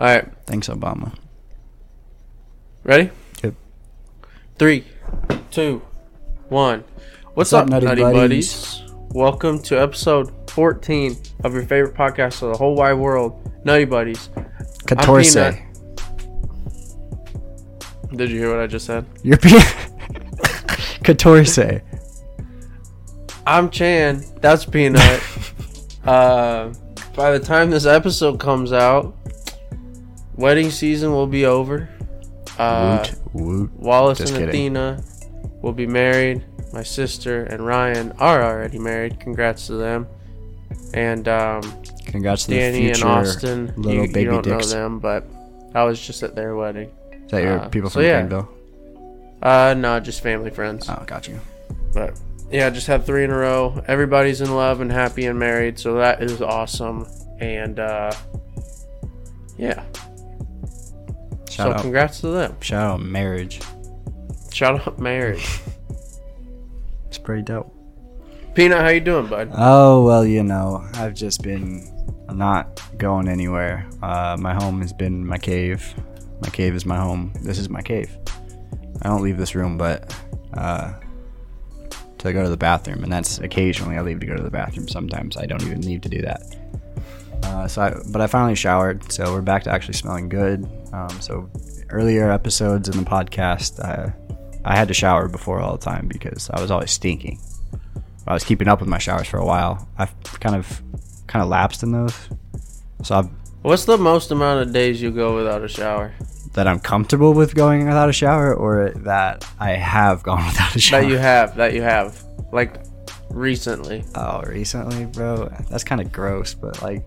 All right, Thanks, Obama. ready? Yep. Three, two, one. What's, up, Nutty, buddies? Welcome to episode 14 of your favorite podcast of the whole wide world, Nutty Buddies. Catorce. Did you hear what I just said? You're being Catorce. I'm Chan. That's Peanut. uh, by the time this episode comes out, wedding season will be over. Uh, woot woot. Wallace Just and kidding. Athena will be married. My sister and Ryan are already married. Congrats to them. And um, Congrats to Danny and Austin, little you, you baby don't dicks. know them, but I was just at their wedding. Is that your Uh, people so from yeah. Greenville? Uh, no, just family friends. Oh, got you. But yeah, just had three in a row. Everybody's in love and happy and married, so that is awesome. And uh, yeah, Shout so out. congrats to them. Shout out marriage. Shout out marriage. It's pretty dope. Peanut, how you doing, bud? Oh well, you know, I've just been not going anywhere. Uh, my home has been my cave. My cave is my home. This is my cave. I don't leave this room, but uh, to go to the bathroom, and that's occasionally I leave to go to the bathroom. Sometimes I don't even need to do that. Uh, so, I, but I finally showered, so we're back to actually smelling good. Um, so, earlier episodes in the podcast, uh, I had to shower before all the time because I was always stinking. I was keeping up with my showers for a while. I've kind of kind of lapsed in those, so I've, What's the most amount of days you go without a shower? that I'm comfortable with going without a shower, or that I have gone without a shower. That you have, that you have, like recently. oh, recently, bro, that's kind of gross, but like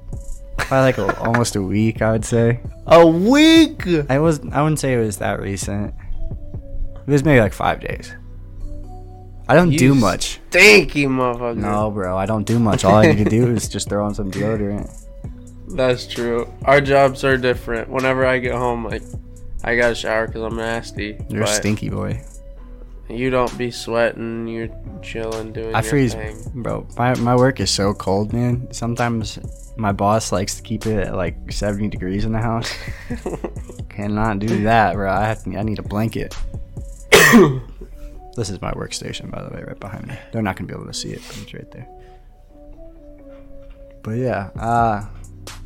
probably like a, almost a week, I would say. A week. I was I wouldn't say it was that recent. It was maybe like five days. I don't do You much. Stinky motherfucker. No, bro, I don't do much. All I need to do is just throw on some deodorant. That's true. Our jobs are different. Whenever I get home, like I gotta shower because I'm nasty. You're a stinky boy. You don't be sweating. You're chilling, doing. I your freeze, thing. bro. My my work is so cold, man. Sometimes my boss likes to keep it at like 70 degrees in the house. Cannot do that, bro. I have to, I need a blanket. this is my workstation, by the way, right behind me. They're not gonna be able to see it, but it's right there. But yeah, uh,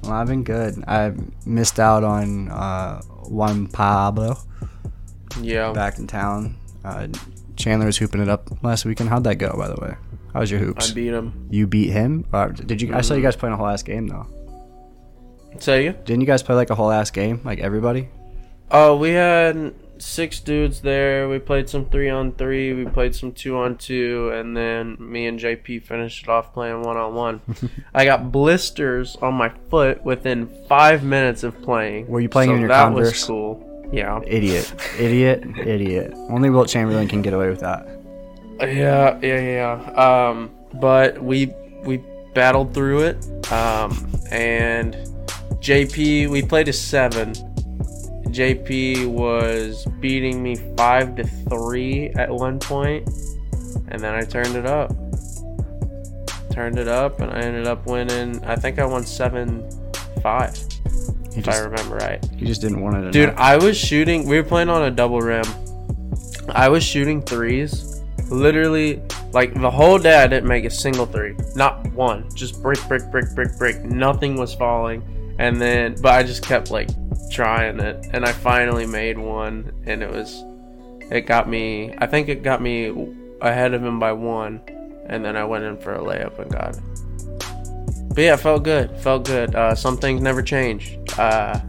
well, I've been good. I missed out on uh, Juan Pablo yeah. back in town. Uh, Chandler was hooping it up last weekend. How'd that go, by the way? How was your hoops? I beat him. You beat him? Or did you? I saw you guys playing a whole ass game though. Say you? Didn't you guys play like a whole ass game, like everybody? Oh, we had six dudes there. We played some three on three. We played some two on two, and then me and JP finished it off playing one on one. I got blisters on my foot within five minutes of playing. Were you playing so in your that Converse? was cool. Yeah. Idiot, idiot, idiot. Only Wilt Chamberlain can get away with that. Yeah, yeah, yeah. Um, but we we battled through it. Um, and JP, we played a seven. JP was beating me five to three at one point, and then I turned it up. Turned it up, and I ended up winning. I think I won seven five, You if I remember right. you just didn't want it. Dude, enough. I was shooting. We were playing on a double rim. I was shooting threes. Literally, like the whole day, I didn't make a single three. Not one. Just brick, brick, brick, brick, brick. Nothing was falling. And then, but I just kept like trying it. And I finally made one. And it was, it got me, I think it got me ahead of him by one. And then I went in for a layup and got it. But yeah, it felt good. Felt good. Uh, some things never change. Uh,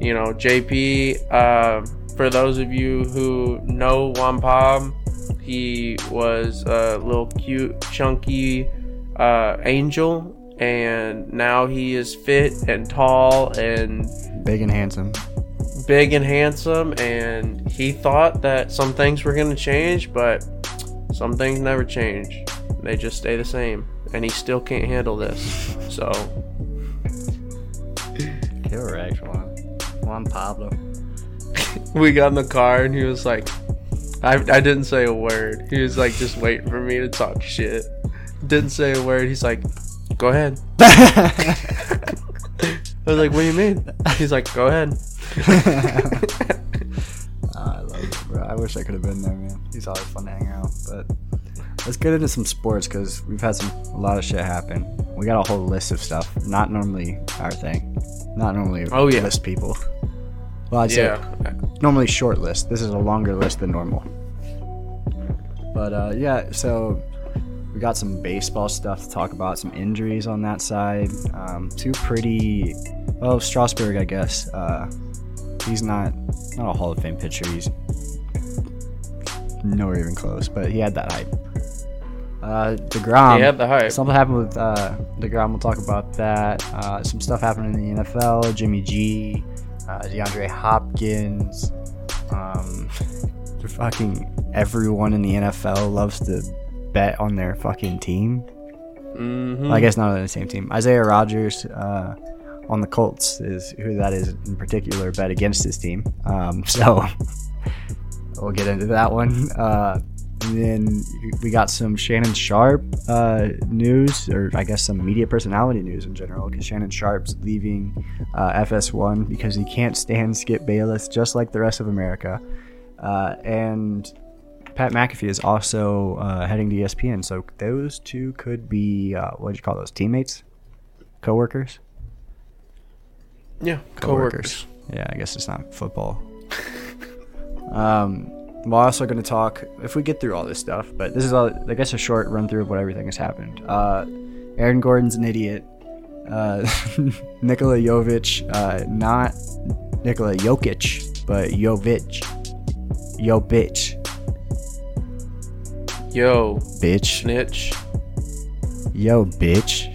you know, JP, uh, for those of you who know Wampam, he was a little cute, chunky uh, angel, and now he is fit and tall and big and handsome. big and handsome. And he thought that some things were going to change, but some things never change. They just stay the same. And he still can't handle this. So, Correct, Juan. Juan Pablo. we got in the car and he was like I, I didn't say a word he was like just waiting for me to talk shit didn't say a word he's like go ahead I was like, what do you mean? He's like, go ahead. Ah, I love it, bro. I wish I could have been there, man. He's always fun to hang out. But let's get into some sports because we've had some a lot of shit happen. We got a whole list of stuff. Not normally our thing. Not normally Oh, yeah. list people. Well, I'd say normally short list. This is a longer list than normal. But uh, yeah, so we got some baseball stuff to talk about. Some injuries on that side. Um, two pretty. Well, Strasburg, I guess. Uh, he's not not a Hall of Fame pitcher. He's nowhere even close, but he had that hype. Uh, Degrom. He the hype. Something happened with uh, Degrom. We'll talk about that. Uh, some stuff happened in the NFL. Jimmy G, uh, DeAndre Hopkins. Um, fucking everyone in the NFL loves to bet on their fucking team. Mhm. Well, I guess not on the same team. Isaiah Rodgers uh, on the Colts is who that is in particular. Bet against his team. Um, so we'll get into that one. Uh, and then we got some Shannon Sharpe uh, news, or I guess some media personality news in general, because Shannon Sharpe's leaving uh, FS1 because he can't stand Skip Bayless, just like the rest of America. Uh, and Pat McAfee is also uh, heading to ESPN, so those two could be uh, what do you call those? Teammates, coworkers, yeah. coworkers. Yeah, I guess it's not football. um, we're also going to talk if we get through all this stuff, but this is all, I guess a short run through of what everything has happened. Uh, Aaron Gordon's an idiot. Uh, Nikola Jovic, uh, not Nikola Jokic, but Jovic. Yo, bitch, Yo, bitch. snitch. Yo, bitch.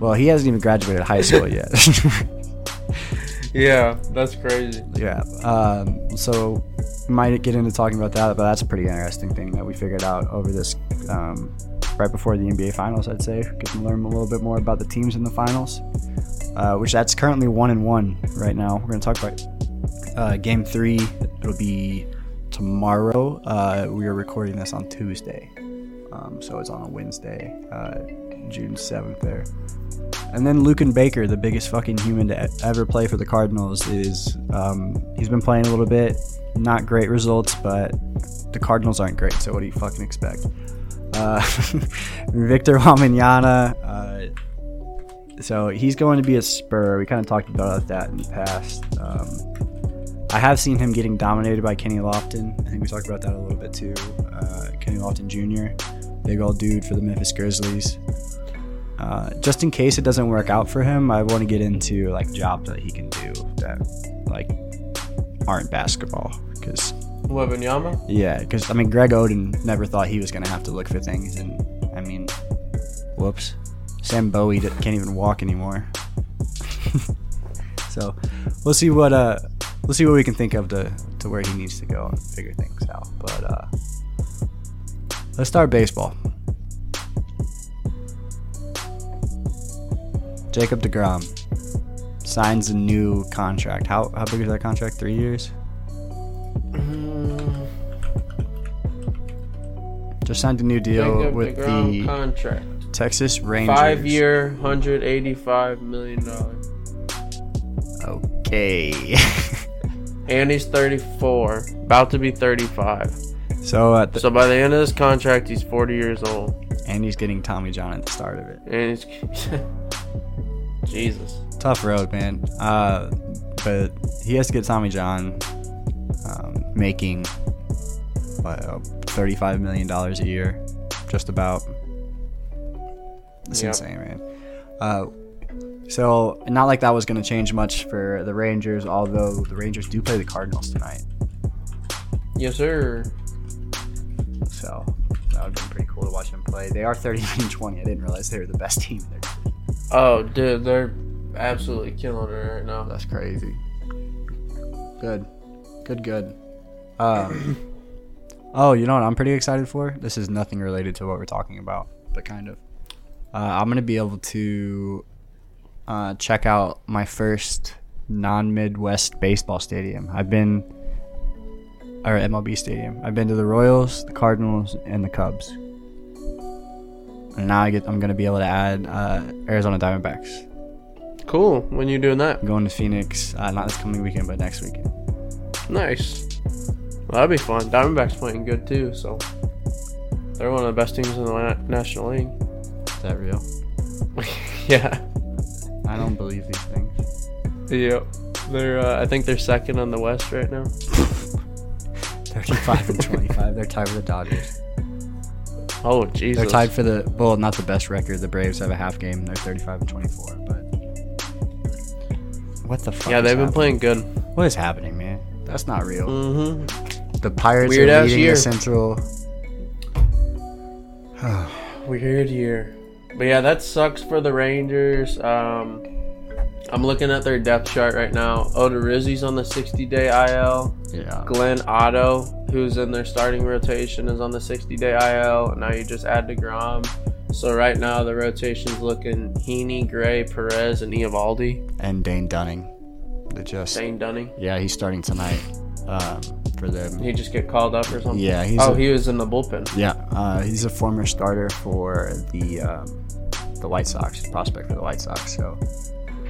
Well, he hasn't even graduated high school yet. Yeah, that's crazy. yeah. Um, so might get into talking about that, but that's a pretty interesting thing that we figured out over this um, right before the NBA Finals. I'd say get to learn a little bit more about the teams in the finals, uh, which that's currently one and one right now. We're going to talk about uh, Game Three. It'll be tomorrow. Uh, we are recording this on Tuesday, um, so it's on a Wednesday, uh, June seventh. There. And then Luken Baker, the biggest fucking human to ever play for the Cardinals, is um, he's been playing a little bit. Not great results, but the Cardinals aren't great. So what do you fucking expect? Uh, Victor Wembanyama. Uh, so he's going to be a Spur. We kind of talked about that in the past. Um, I have seen him getting dominated by Kenny Lofton. I think we talked about that a little bit too. Uh, Kenny Lofton Jr., big old dude for the Memphis Grizzlies. Uh, just in case it doesn't work out for him, I want to get into like jobs that he can do that like aren't basketball. Because Wembanyama? yeah, because I mean Greg Oden never thought he was gonna have to look for things, and I mean, whoops, Sam Bowie d- can't even walk anymore. so we'll see what uh we'll see what we can think of to to where he needs to go and figure things out. But uh, let's start baseball. Jacob Degrom signs a new contract. How how big is that contract? Three years. Mm. Just signed a new deal Jacob with DeGrom the contract. Texas Rangers. Five year, hundred eighty five million dollars. Okay. And he's thirty four. About to be thirty five. so at the, So by the end of this contract he's forty years old. and he's getting Tommy John at the start of it. And he's Jesus. Tough road, man. Uh, but he has to get Tommy John um, making what, uh, thirty-five million dollars a year, just about. It's Yep. insane, man. Uh, so not like that was going to change much for the Rangers, although the Rangers do play the Cardinals tonight. Yes, sir. So that would be pretty cool to watch them play. They are 39 and 20. I didn't realize they were the best team in their division. Oh, dude, they're absolutely killing it right now. That's crazy. Good. Good, good. Um, oh, you know what I'm pretty excited for? This is nothing related to what we're talking about, but kind of. Uh, I'm going to be able to uh, check out my first non Midwest baseball stadium. I've been, or MLB stadium. I've been to the Royals, the Cardinals, and the Cubs. And now I get, I'm going to be able to add uh, Arizona Diamondbacks. Cool. When you doing that? Going to Phoenix, uh, not this coming weekend, but next weekend. Nice. Well, that'd be fun. Diamondbacks playing good too, so they're one of the best teams in the na- National League. Is that real? yeah. I don't believe these things. Yep. They're. Uh, I think they're second on the West right now. 35 and 25. They're tied with the Dodgers. Oh Jesus. They're tied for the well, not the best record. The Braves have a half game. They're 35 and 24. But what the fuck? Yeah, they've been happening? playing good. What is happening, man? That's not real. Mm-hmm. The Pirates Weird are leading year. the Central. Weird year. But yeah, that sucks for the Rangers. Um, I'm looking at their depth chart right now. Odorizzi's on the 60 day IL. yeah. Glenn Otto, who's in their starting rotation, is on the 60 day IL. Now you just add DeGrom. So right now the rotation's looking Heaney, Gray, Perez, and Eovaldi. And Dane Dunning. They just Dane Dunning. yeah, he's starting tonight um, for them. He just get called up or something. Yeah, he's oh, a- he was in the bullpen. Yeah, uh, he's a former starter for the um, the White Sox, prospect for the White Sox. So,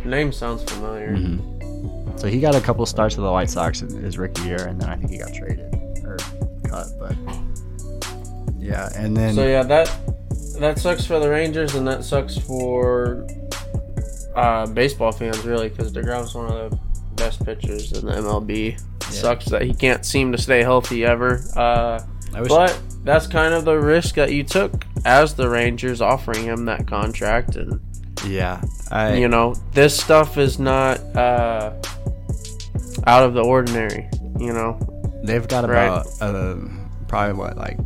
Name sounds familiar. Mm-hmm. so he got a couple starts for the White Sox in his rookie year, and then I think he got traded or cut. But yeah, and then So yeah, that that sucks for the Rangers, and that sucks for uh, baseball fans, really, because Degrom's one of the best pitchers in the MLB. Sucks that he can't seem to stay healthy ever. Uh, but that's kind of the risk that you took as the Rangers offering him that contract, and yeah, I you know this stuff is not uh, out of the ordinary. You know, they've got Right. about uh, probably what like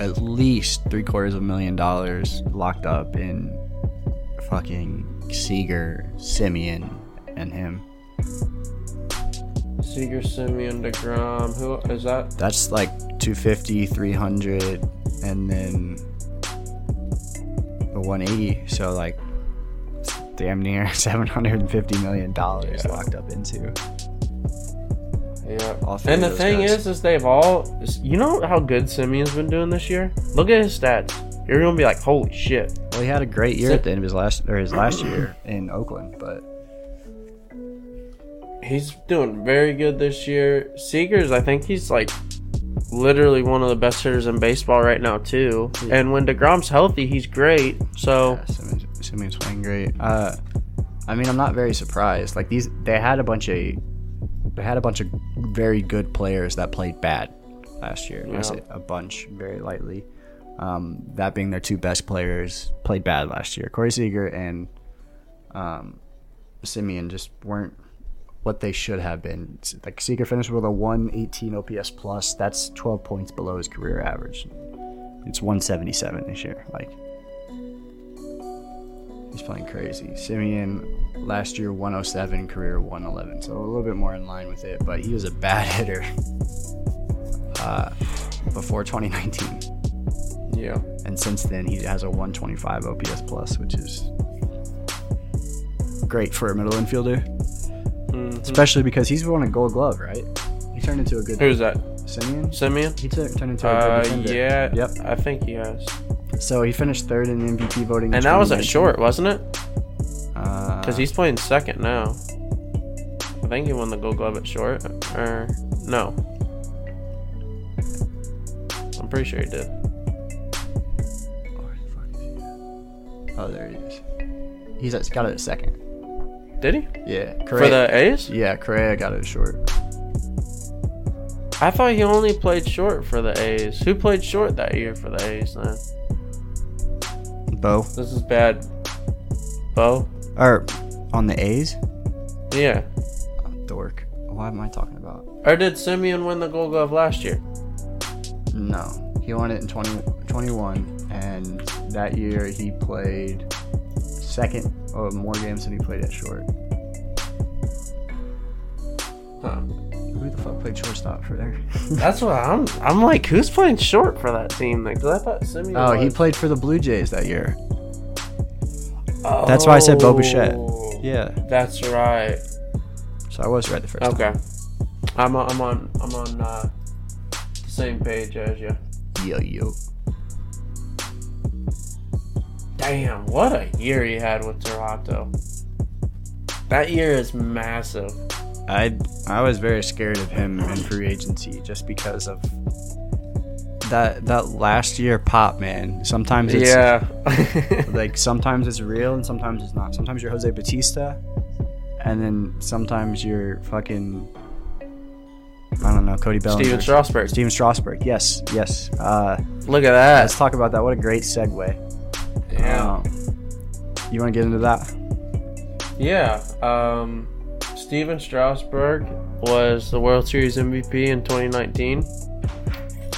at least three quarters of a million dollars locked up in fucking Seager, Semien, and him. Seager, Semien, Degrom. Who is that? That's like 250, 300, and then the 180. So like damn near 750 million dollars Yeah. locked up into. Yeah. And the thing guys. is, is they've all. You know how good Semien's been doing this year? Look at his stats. You're gonna be like, holy shit. Well, he had a great year at the end of his last or his last year in Oakland, but He's doing very good this year. Seager's, I think he's like literally one of the best hitters in baseball right now too. Yeah. And when Degrom's healthy, he's great. So yeah, Simmons, Simmons playing great. Uh, I mean, I'm not very surprised. Like these, they had a bunch of they had a bunch of very good players that played bad last year. I Yeah. say a bunch very lightly. Um, that being their two best players played bad last year. Corey Seager and um, Semien just weren't what they should have been. Like Seager finished with a 118 OPS plus. That's 12 points below his career average. It's 177 this year. Like he's playing crazy. Semien last year 107, career 111, so a little bit more in line with it. But he was a bad hitter uh, before 2019, yeah. and since then he has a 125 OPS plus, which is great for a middle infielder, Mhm. especially because he's won a Gold Glove, right? He turned into a good Who's that? Semien. Semien? He took turned into a good Uh, defender. yeah. Yep. I think he has. So he finished third in the MVP voting. And that was at 2019. short, wasn't it? Uh, Because he's playing second now. I think he won the Gold Glove at short. Or no. I'm pretty sure he did. Where the fuck is he at? Oh, there he is. He's at, got it at second. Did he? Yeah, For the A's? yeah, Correa got it short. I thought he only played short for the A's. Who played short that year for the A's then? Bo This is bad. Bo? or on the A's. Yeah. Dork. What am I talking about? Or did Semien win the Gold Glove last year? No, he won it in 20, 21, and that year he played second or more games than he played at short. Huh. Who the fuck played shortstop for there? That's what I'm. I'm like, who's playing short for that team? Like, 'cause I thought Semien. oh, he played for the Blue Jays that year. That's why I said Bo Bichette. Oh, Yeah, That's right. so I was right the first time. Okay. I'm on. I'm on. I'm on uh, the same page as you. Yo yo. Damn, what a year he had with Toronto. That year is massive. I I was very scared of him in free agency just because of that that last year pop man. Sometimes it's Yeah. like sometimes it's real and sometimes it's not. Sometimes you're Jose Bautista, and then sometimes you're fucking I don't know Cody Bellinger. Stephen Strasburg. Stephen Strasburg. Yes, yes. Uh, Look at that. let's talk about that. What a great segue. Yeah. Um, you want to get into that? Yeah. Um, Stephen Strasburg was the World Series MVP in 2019.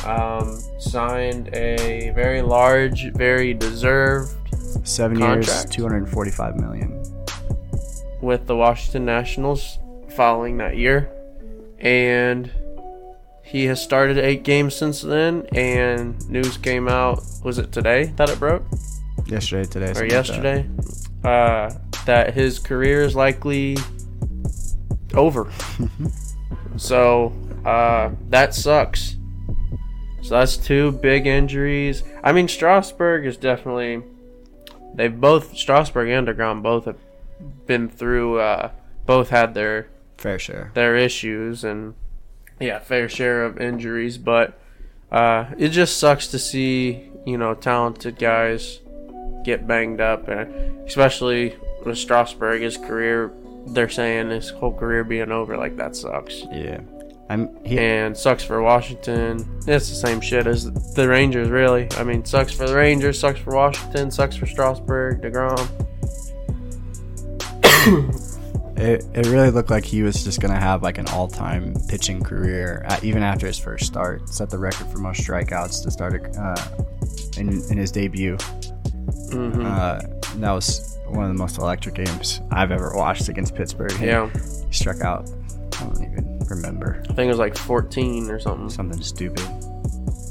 Um, signed a very large, very deserved Seven years, Contract. hundred forty-five million. with the Washington Nationals following that year. And he has started eight games since then. And news came out, was it today that it broke? Yesterday, today, or something like that. yesterday, uh, that his career is likely over. so uh, that sucks. So that's two big injuries. I mean, Strasburg is definitely. They've both Strasburg and Degrom both have been through. Uh, both had their Fair share. their issues and yeah, fair share of injuries, but uh, it just sucks to see you know talented guys get banged up, and especially with Strasburg, his career. They're saying his whole career being over, like that sucks, Yeah. I'm he, and sucks for Washington. It's the same shit as the Rangers, really. I mean, sucks for the Rangers, sucks for Washington, sucks for Strasburg, Degrom. it, it really looked like he was just gonna have like an all-time pitching career uh, even after his first start. Set the record for most strikeouts to start a, uh, in in his debut. Hmm Uh, that was one of the most electric games I've ever watched against Pittsburgh. Yeah, He struck out. I don't even remember I think it was like 14 or something. something stupid.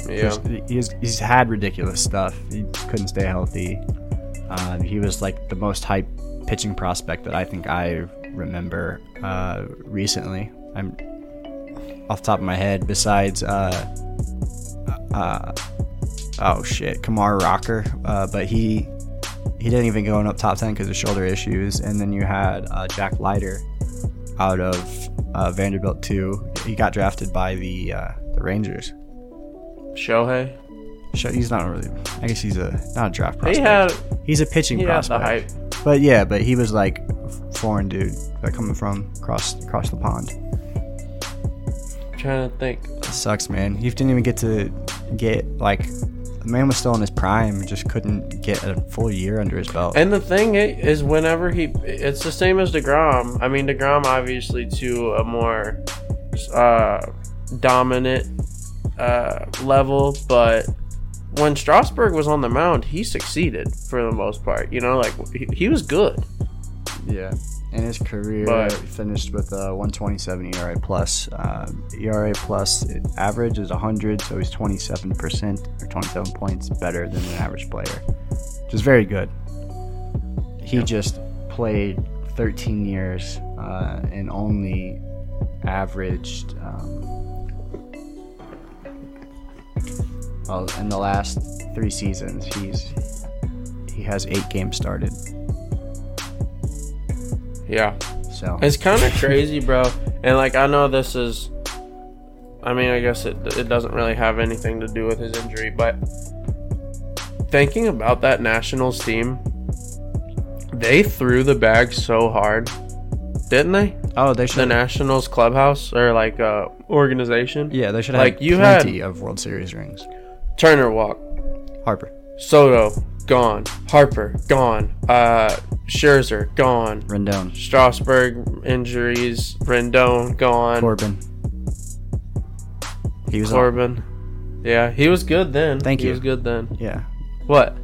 Yeah. He's, he's had ridiculous stuff. He couldn't stay healthy. Uh, he was like the most hype pitching prospect that I think I remember uh, recently. I'm off the top of my head. Besides, uh, uh, oh shit, Kumar Rocker, uh, but he he didn't even go in up top ten because of shoulder issues. And then you had uh, Jack Leiter out of uh, Vanderbilt too. He got drafted by the uh, the Rangers. Shohei. Sh- He's not really. I guess he's a not a draft He had he's a pitching he prospect. hype. But yeah, but he was like a foreign dude like coming from across across the pond. I'm trying to think. It sucks, man. He didn't even get to get like the man was still in his prime, and just couldn't get a full year under his belt. And the thing is, whenever he, it's the same as Degrom. I mean, Degrom obviously to a more uh, dominant uh, level, but when Strasburg was on the mound, he succeeded for the most part. You know, like he, he was good. yeah, and his career But- finished with a 127 ERA plus. Um, ERA plus average is 100, so he's 27 percent or 27 points better than an average player, which is very good. He just played 13 years uh, and only averaged. Um, well, in the last three seasons, he's he has eight games started. Yeah. So It's kind of crazy, bro. And like I know this is I mean, I guess it it doesn't really have anything to do with his injury, but thinking about that Nationals team, they threw the bag so hard. Didn't they? oh, they should. The. Nationals clubhouse or like uh organization? yeah, they should have like, you plenty of World Series rings. Turner walk, Harper, Soto gone, Harper gone, uh Scherzer gone, Rendon, Strasburg injuries, Rendon gone. Corbin. He was on. Corbin. Yeah, he was good then. Thank he you. He was good then. Yeah, What?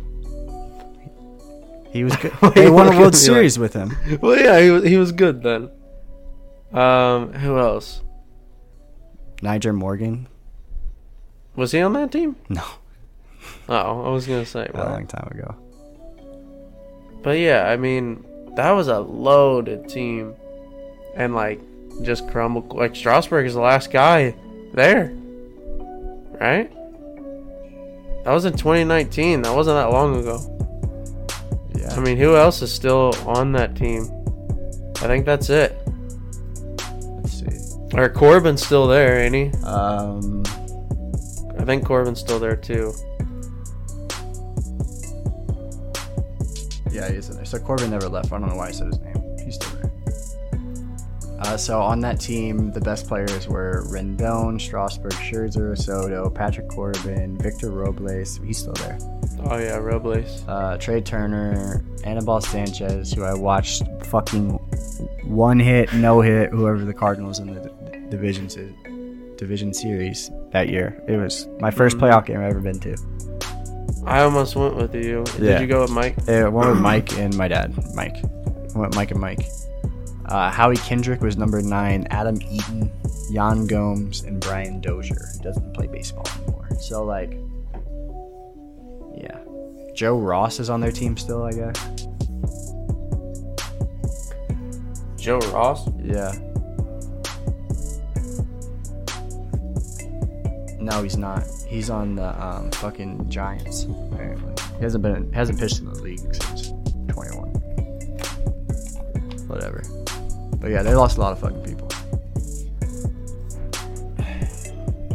he was good. They won a World Series with him. Well, yeah, he was, he was good then. Um, who else Nyjer Morgan. was he on that team? No, Oh, I was gonna say, a long time ago. but yeah, I mean, that was a loaded team, and like just crumbled. Like Strasburg is the last guy there, right? That was in 2019. That wasn't that long ago. Yeah, I mean, who else is still on that team? I think that's it. Let's see. Or Corbin's still there, ain't he? Um, I think Corbin's still there too. Yeah, he's in there. So Corbin never left. I don't know why I said his name. He's still there. Uh, so on that team, the best players were Rendon, Strasburg, Scherzer, Soto, Patrick Corbin, Victor Robles. He's still there. Oh yeah, Robles. uh, Trea Turner, Anibal Sanchez, who I watched fucking one hit, no hit, whoever the Cardinals in the d- division se- division series that year. It was my 1st Mhm. playoff game I've ever been to. I almost went with you. Yeah. Did you go with Mike? It went with Mike and my dad, Mike. I went Mike and Mike. Uh, Howie Kendrick was number nine. Adam Eaton, Yan Gomes, and Brian Dozier, who doesn't play baseball anymore. So like, yeah, Joe Ross is on their team still, I guess. Joe Ross. Yeah. No, he's not. He's on the um, fucking Giants. Apparently, he hasn't been hasn't pitched in the league since 21. Whatever. But yeah, they lost a lot of fucking people.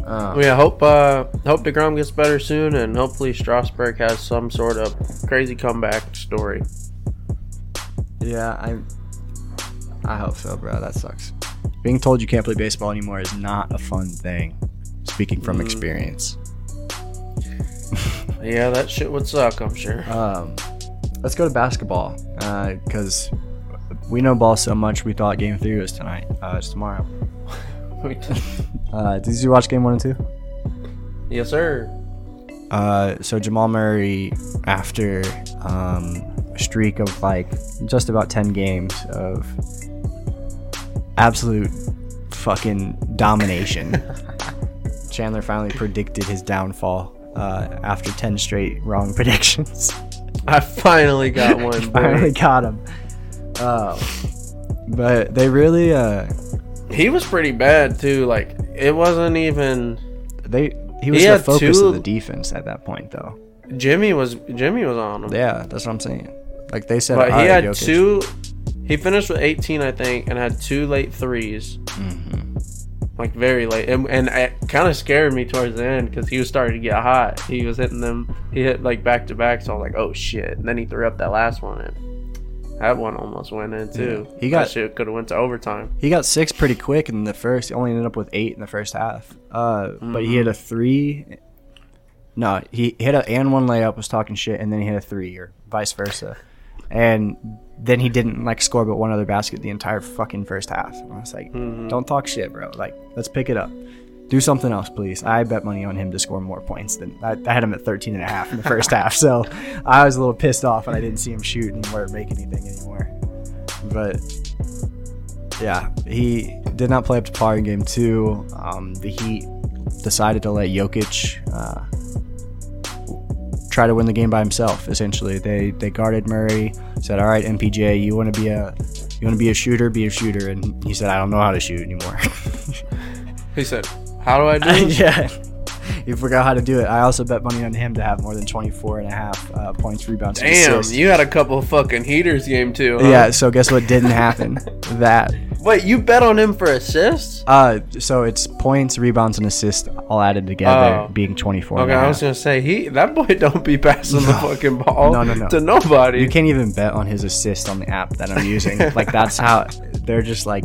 Um, Yeah, hope uh hope Degrom gets better soon, and hopefully Strasburg has some sort of crazy comeback story. Yeah, I I hope so, bro. That sucks. Being told you can't play baseball anymore is not a fun thing. Speaking from Mm. experience. Yeah, that shit would suck. I'm sure. Um, let's go to basketball because we know ball so much. We thought Game Three was tonight. Uh, it's tomorrow. Uh, did you watch Game One and Two? yes, sir. Uh, so Jamal Murray, after um, a streak of like just about ten games of absolute fucking domination, Chandler finally predicted his downfall uh, after ten straight wrong predictions. I finally got one. finally got him. Uh, but they really, uh, He was pretty bad too. Like it wasn't even they he was He the focus two- of the defense at that point, though. Jimmy was Jimmy was on him. Yeah, that's what I'm saying. Like they said, But he had Jokic." two. He finished with 18, I think, and had two late threes, Mhm. Like very late, and, and it kind of scared me towards the end because he was starting to get hot. He was hitting them. He hit like back to back, so I was like, "Oh shit!" And then he threw up that last one, and that one almost went in too. Yeah. He got- that shit could have went to overtime. He got six pretty quick in the first. He only ended up with eight in the first half. Uh, but he hit a three. No, he hit a and one layup, was talking shit, and then he hit a three, or vice versa. And then he didn't like score but one other basket the entire fucking first half. And I was like, Mhm. don't talk shit, bro. Like, let's pick it up. Do something else, please. I bet money on him to score more points than I, I had him at 13 and a half in the first half. So I was a little pissed off and I didn't see him shoot anymore or make anything anymore. But yeah, he did not play up to par in game two. Um, the Heat decided to let Jokic uh, try to win the game by himself. Essentially, they they guarded Murray. Said, "All right, MPJ, you want to be a you want to be a shooter, be a shooter." And he said, "I don't know how to shoot anymore." He said, "How do I do this?" yeah. He forgot how to do it. I also bet money on him to have more than 24 and a half uh, points, rebounds, and Damn, you had a couple of fucking heaters game too. Huh? Yeah, so guess what didn't happen? that. Wait, you bet on him for assists? Uh, so it's points, rebounds, and assists all added together, Oh. being 24. Okay, I was gonna say he that boy don't be passing the fucking ball No, no, no. to nobody. You can't even bet on his assist on the app that I'm using. like that's how they're just like,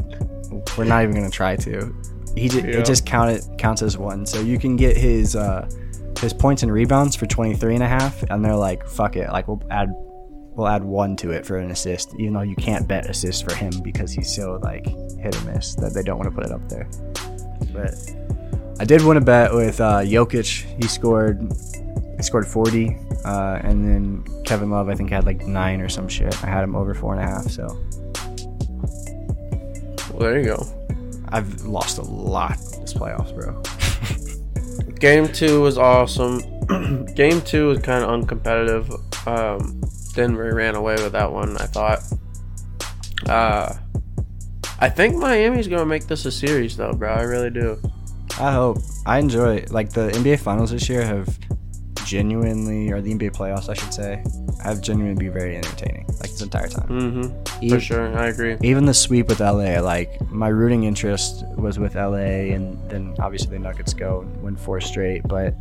we're not even gonna try to. He ju- Yeah. it just counted counts as one. So you can get his uh, his points and rebounds for 23 and a half, and they're like, fuck it, like we'll add we'll add one to it for an assist, even though you can't bet assists for him because he's so like hit or miss that they don't want to put it up there. But I did win a bet with uh, Jokic. He scored he scored 40, uh, and then Kevin Love I think had like nine or some shit. I had him over four and a half, so Well, there you go. I've lost a lot this playoffs, bro. Game two was awesome. Game two was kind of uncompetitive. Um, Denver ran away with that one. I thought. Uh, I think Miami's gonna make this a series, though, bro. I really do. I hope. I enjoy it. Like the NBA finals this year have genuinely, or the NBA playoffs, I should say, have genuinely been very entertaining like this entire time. Mm-hmm. E- For sure, I agree. Even the sweep with LA, like my rooting interest was with LA, and then obviously the Nuggets go and win four straight. But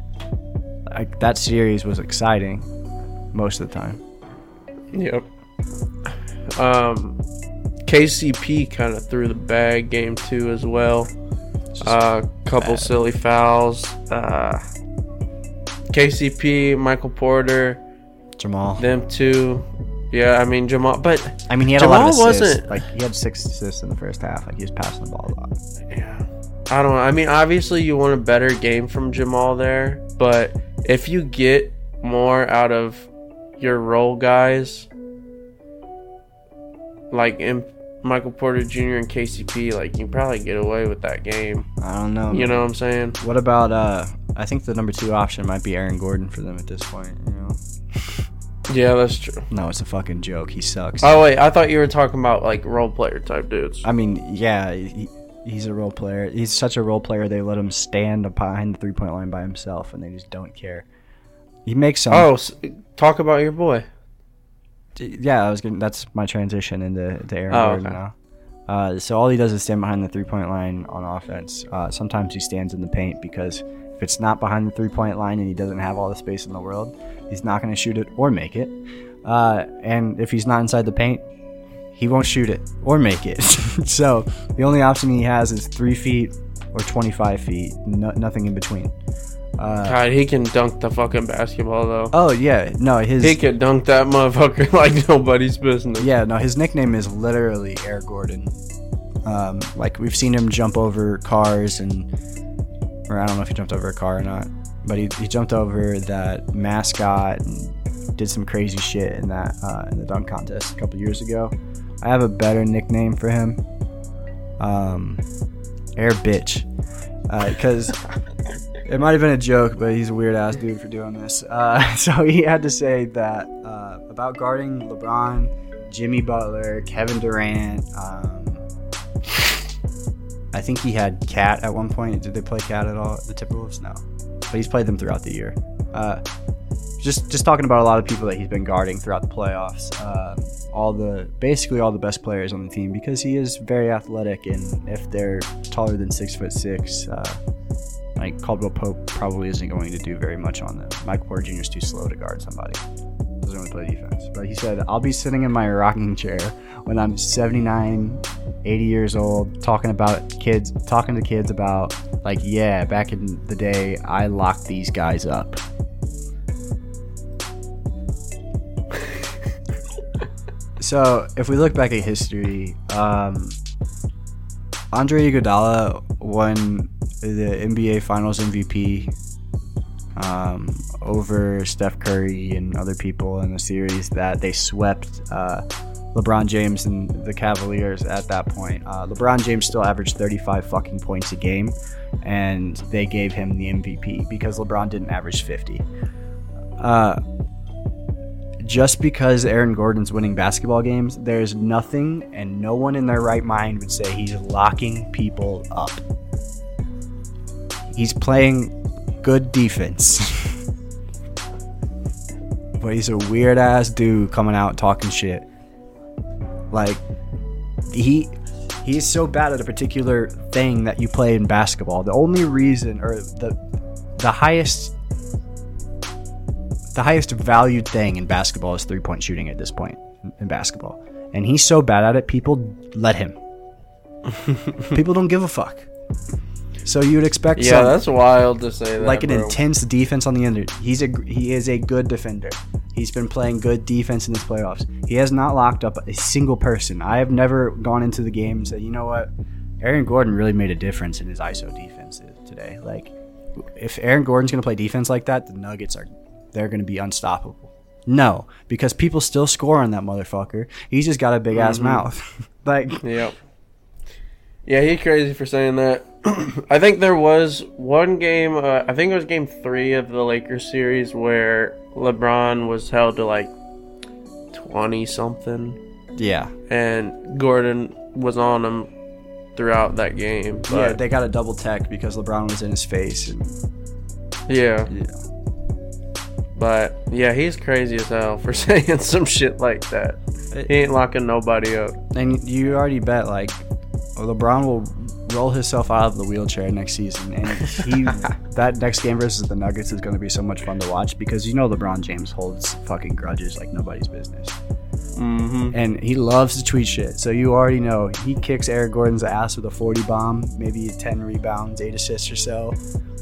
like that series was exciting most of the time. Yep. Um, KCP kind of threw the bag game two as well. Just- Uh, couple bad. silly fouls. Uh, KCP, Michael Porter, Jamal. them two. Yeah, I mean Jamal, but I mean, he had a lot of assists. wasn't- Like he had six assists in the first half. Like he was passing the ball a lot. yeah, I don't know. I mean, obviously you want a better game from Jamal there, but if you get more out of your role guys, like in Michael Porter Jr. and KCP, like you probably get away with that game. I don't know. You know what I'm saying? What about uh? I think the number two option might be Aaron Gordon for them at this point. You know. Yeah, that's true. No, it's a fucking joke. He sucks. Oh wait, I thought you were talking about like role player type dudes. I mean, yeah, he, he's a role player. He's such a role player. They let him stand behind the three point line by himself, and they just don't care. He makes some. Oh, s- talk about your boy. yeah, I was gonna. That's my transition into to Aaron Oh, Gordon okay. now. Uh, so all he does is stand behind the three point line on offense. Uh, sometimes he stands in the paint because if it's not behind the three point line and he doesn't have all the space in the world, he's not going to shoot it or make it. Uh, and if he's not inside the paint, he won't shoot it or make it. so the only option he has is three feet or 25 feet, no, nothing in between. Uh, God, he can dunk the fucking basketball though. oh yeah, no, his He can dunk that motherfucker like nobody's business. Yeah, no, his nickname is literally Air Gordon. Um, like we've seen him jump over cars and, or I don't know if he jumped over a car or not, but he, he jumped over that mascot and did some crazy shit in that uh, in the dunk contest a couple years ago. I have a better nickname for him, um, Air Bitch, because it might have been a joke, but he's a weird ass dude for doing this. Uh, so he had to say that uh, about guarding LeBron, Jimmy Butler, Kevin Durant. Um, I think he had Cat at one point. Did they play Cat at all? The Timberwolves? No, but he's played them throughout the year. Uh, just just talking about a lot of people that he's been guarding throughout the playoffs. Uh, all the basically all the best players on the team because he is very athletic, and if they're taller than six foot six, uh, like Caldwell Pope probably isn't going to do very much on them. Mike Porter Jr. is too slow to guard somebody. Doesn't really play defense. But he said, I'll be sitting in my rocking chair when I'm 79, 80 years old, talking about kids, talking to kids about, like, yeah, back in the day, I locked these guys up. so if we look back at history, um, Andre Iguodala won the NBA Finals MVP um, over Steph Curry and other people in the series that they swept uh, LeBron James and the Cavaliers at that point. Uh, LeBron James still averaged 35 fucking points a game, and they gave him the MVP because LeBron didn't average 50. Uh, just because Aaron Gordon's winning basketball games, there's nothing and no one in their right mind would say he's locking people up. He's playing good defense. but he's a weird ass dude coming out talking shit. Like he he's so bad at a particular thing that you play in basketball. The only reason or the the highest the highest valued thing in basketball is three point shooting at this point in basketball. And he's so bad at it, people let him. people don't give a fuck. So you would expect Yeah, some, that's wild to say that. like an bro. intense defense on the end. He's a he is a good defender. He's been playing good defense in this playoffs. He has not locked up a single person. I have never gone into the game and said, you know what, Aaron Gordon really made a difference in his ISO defense today. Like, if Aaron Gordon's going to play defense like that, the Nuggets are they're going to be unstoppable. No, because people still score on that motherfucker. He's just got a big ass Mhm. mouth. like, Yep. Yeah, he crazy for saying that. I think there was one game. Uh, I think it was Game Three of the Lakers series where LeBron was held to like twenty something, yeah, and Gordon was on him throughout that game. yeah, they got a double tech because LeBron was in his face and yeah, Yeah. But yeah, he's crazy as hell for saying some shit like that. He ain't locking nobody up. And you already bet like LeBron will roll himself out of the wheelchair next season, and he that next game versus the Nuggets is going to be so much fun to watch because you know LeBron James holds fucking grudges like nobody's business, Mm-hmm. and he loves to tweet shit. So you already know he kicks Aaron Gordon's ass with a 40 bomb, maybe 10 rebounds, eight assists or so,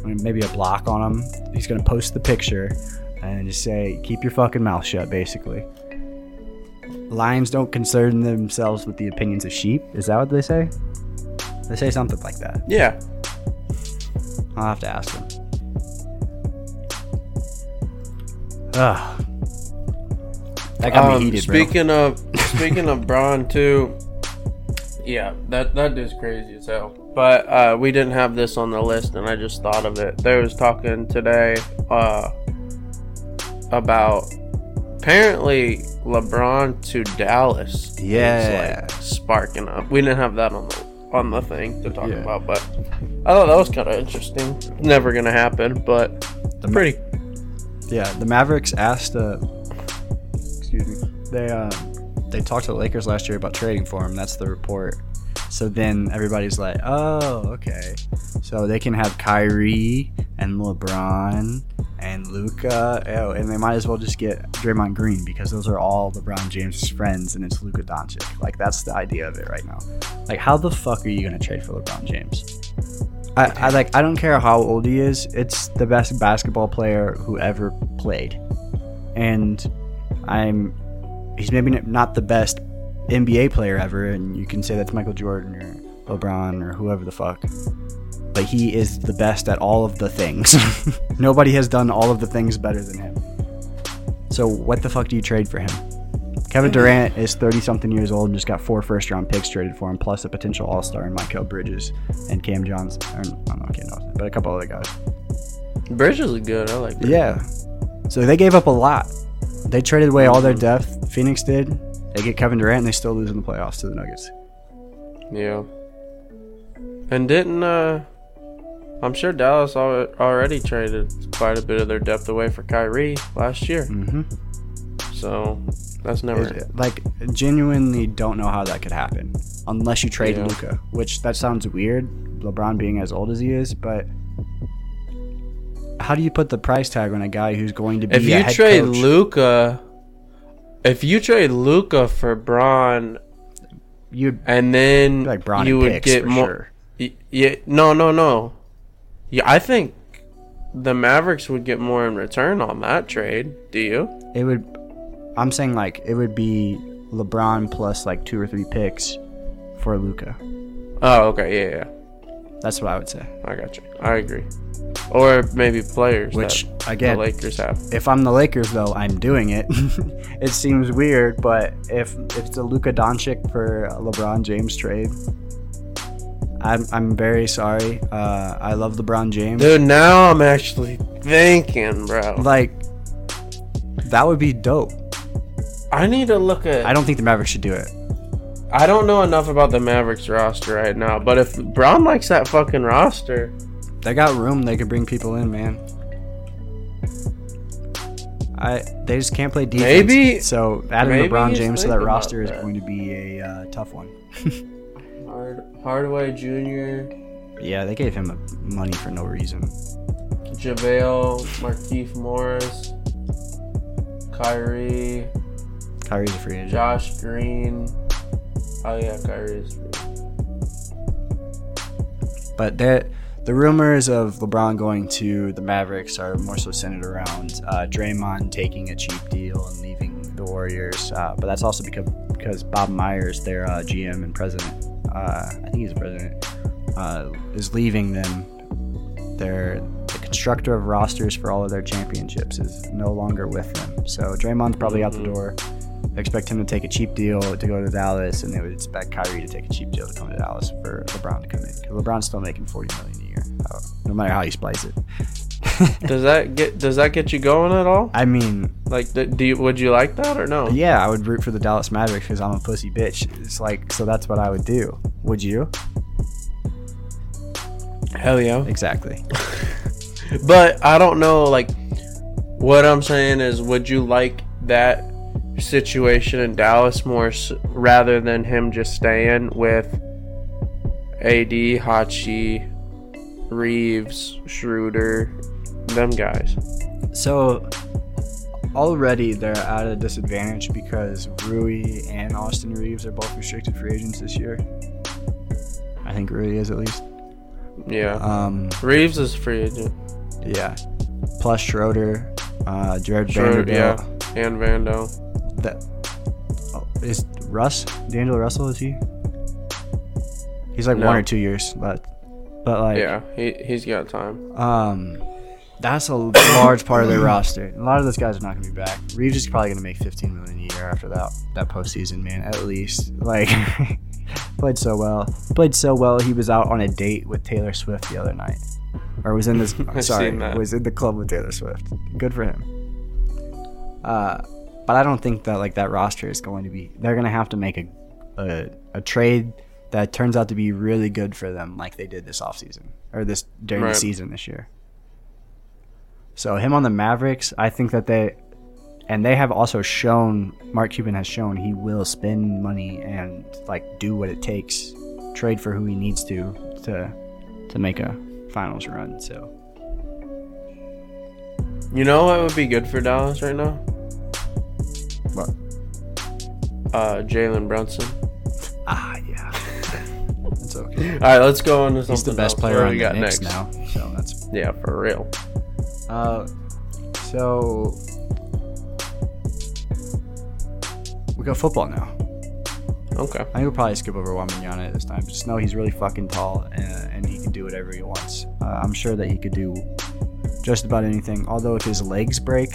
maybe a block on him. He's going to post the picture and just say, "Keep your fucking mouth shut," basically. Lions don't concern themselves with the opinions of sheep. Is that what they say? They say something like that. Yeah. I'll have to ask them. Ugh. That got Um, me heated, bro. speaking of speaking of Bron too, yeah, that that dude's crazy as hell. But uh, we didn't have this on the list, and I just thought of it. They was talking today uh, about apparently LeBron to Dallas. is, Yeah. like, sparking up. We didn't have that on the on the thing to talk Yeah. about, but I thought that was kind of interesting. Never gonna happen, but The- pretty. Yeah, the Mavericks asked. Uh, excuse me. They uh, they talked to the Lakers last year about trading for him. That's the report. So then everybody's like, "Oh, okay." So they can have Kyrie and LeBron and Luka. Oh, and they might as well just get Draymond Green because those are all LeBron James' friends, and it's Luka Doncic. Like that's the idea of it right now. Like, how the fuck are you gonna trade for LeBron James? I, I like. I don't care how old he is. It's the best basketball player who ever played, and I'm. He's maybe not the best NBA player ever, and you can say that's Michael Jordan or LeBron or whoever the fuck. But he is the best at all of the things. Nobody has done all of the things better than him. So what the fuck do you trade for him? Kevin Durant is 30 something years old and just got four first round picks traded for him, plus a potential all star in Mikal Bridges and Cam Johnson. Or, I don't know Cam Johnson, but a couple other guys. Bridges is good. I like. Bridges. Yeah. So they gave up a lot. They traded away all their depth. Phoenix did. They get Kevin Durant and they still lose in the playoffs to the Nuggets. Yeah. And didn't uh I'm sure Dallas already traded quite a bit of their depth away for Kyrie last year. Mm-hmm. So that's never Like, genuinely don't know how that could happen unless you trade Yeah. Luka, which that sounds weird. LeBron being as old as he is, but how do you put the price tag on a guy who's going to be If a you head trade? Luka if you trade Luka for Bron You'd and then like Bron you would get more sure. Yeah, no, no, no. Yeah, I think the Mavericks would get more in return on that trade. Do you? It would. I'm saying like it would be LeBron plus like two or three picks for Luka. Oh, okay, yeah, yeah. That's what I would say. I got you. I agree. Or maybe players, Which again, the Lakers have. if I'm the Lakers though, I'm doing it. it seems weird, but if if it's a Luka Doncic for LeBron James trade, I'm I'm very sorry. Uh, I love LeBron James. Dude, now I'm actually thinking, bro. Like that would be dope. I need to look at. I don't think the Mavericks should do it. I don't know enough about the Mavericks roster right now, but if Brown likes that fucking roster, They got room. They could bring people in, man. I they just can't play defense. Maybe- so adding maybe LeBron James to that roster is going to be a uh, tough one. Hard, Hardaway Jr., yeah, they gave him a, money for no reason. JaVale, Markieff Morris, Kyrie, Kyrie's a free agent. Josh Green. Oh yeah, Kyrie is. But the the rumors of LeBron going to the Mavericks are more so centered around uh, Draymond taking a cheap deal and leaving the Warriors. Uh, but that's also because because Bob Myers, their uh, GM and president, uh, I think he's the president, uh, is leaving them. Their the constructor of rosters for all of their championships is no longer with them. So Draymond's probably out the door. Expect him to take a cheap deal to go to Dallas, and they would expect Kyrie to take a cheap deal to come to Dallas for LeBron to come in. 'Cause LeBron's still making forty million a year, no matter how you splice it. Does that get Does that get you going at all? I mean, Like, do you, would you like that or no? yeah, I would root for the Dallas Mavericks because I'm a pussy bitch. It's like, so that's what I would do. Would you? Hell yeah. Exactly. But I don't know, like, What I'm saying is, would you like that situation in Dallas more s- rather than him just staying with AD, Hachi, Reaves, Schroeder, them guys? So already they're at a disadvantage because Rui and Austin Reaves are both restricted free agents this year. I think Rui is at least. Yeah. Um, Reaves is free agent. yeah. Plus Schroeder, uh, Jared Schroeder, Vanderbilt. yeah. And Vando. That oh, is Russ D'Angelo Russell. Is he? He's like No. one or two years, but but like Yeah, he, he's got time. Um, that's a large part of their roster. A lot of those guys are not going to be back. Reaves is probably going to make 15 million a year after that that postseason, man. At least, like, played so well. Played so well. He was out on a date with Taylor Swift the other night, or was in this. Sorry, was in the club with Taylor Swift. Good for him. Uh, but I don't think that like that roster is going to be. They're going to have to make a, a a trade that turns out to be really good for them, like they did this offseason or this during Right. the season this year. So him on the Mavericks, I think that they and they have also shown Mark Cuban has shown he will spend money and like do what it takes, trade for who he needs to to to make a finals run. So You know what would be good for Dallas right now? What? Uh, Jalen Brunson. Ah, yeah, that's okay. All right, let's go on to something He's the best else. player What on we the got Knicks next? now, so that's Yeah, for real. Uh, so we got football now. Okay. I think we'll probably skip over Wembanyama this time. Just know he's really fucking tall and, and he can do whatever he wants. Uh, I'm sure that he could do just about anything. Although if his legs break,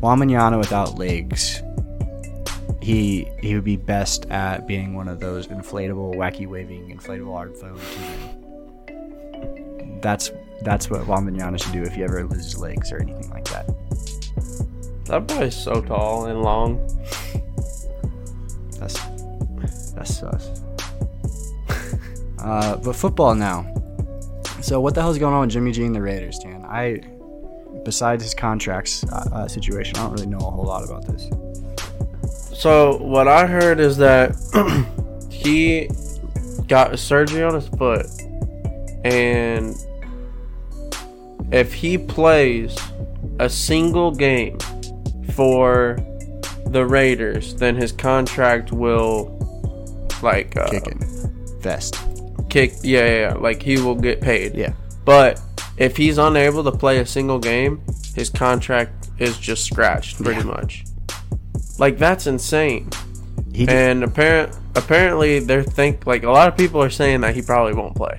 Wembanyama without legs, he he would be best at being one of those inflatable, wacky waving, inflatable art phone. That's that's what Wembanyama should do if he ever loses legs or anything like that. That boy's so tall and long. That's that's sus. uh, but football now. So what the hell's going on with Jimmy G and the Raiders, Dan? I, besides his contracts uh, uh, situation, I don't really know a whole lot about this. So what I heard is that he got surgery on his foot, and if he plays a single game for the Raiders, then his contract will like uh, Kicking, vest. kick. Yeah, yeah, yeah, like he will get paid. Yeah. But if he's unable to play a single game, his contract is just scratched pretty Yeah. much. Like that's insane. He did, And apparent apparently they're think like a lot of people are saying that he probably won't play.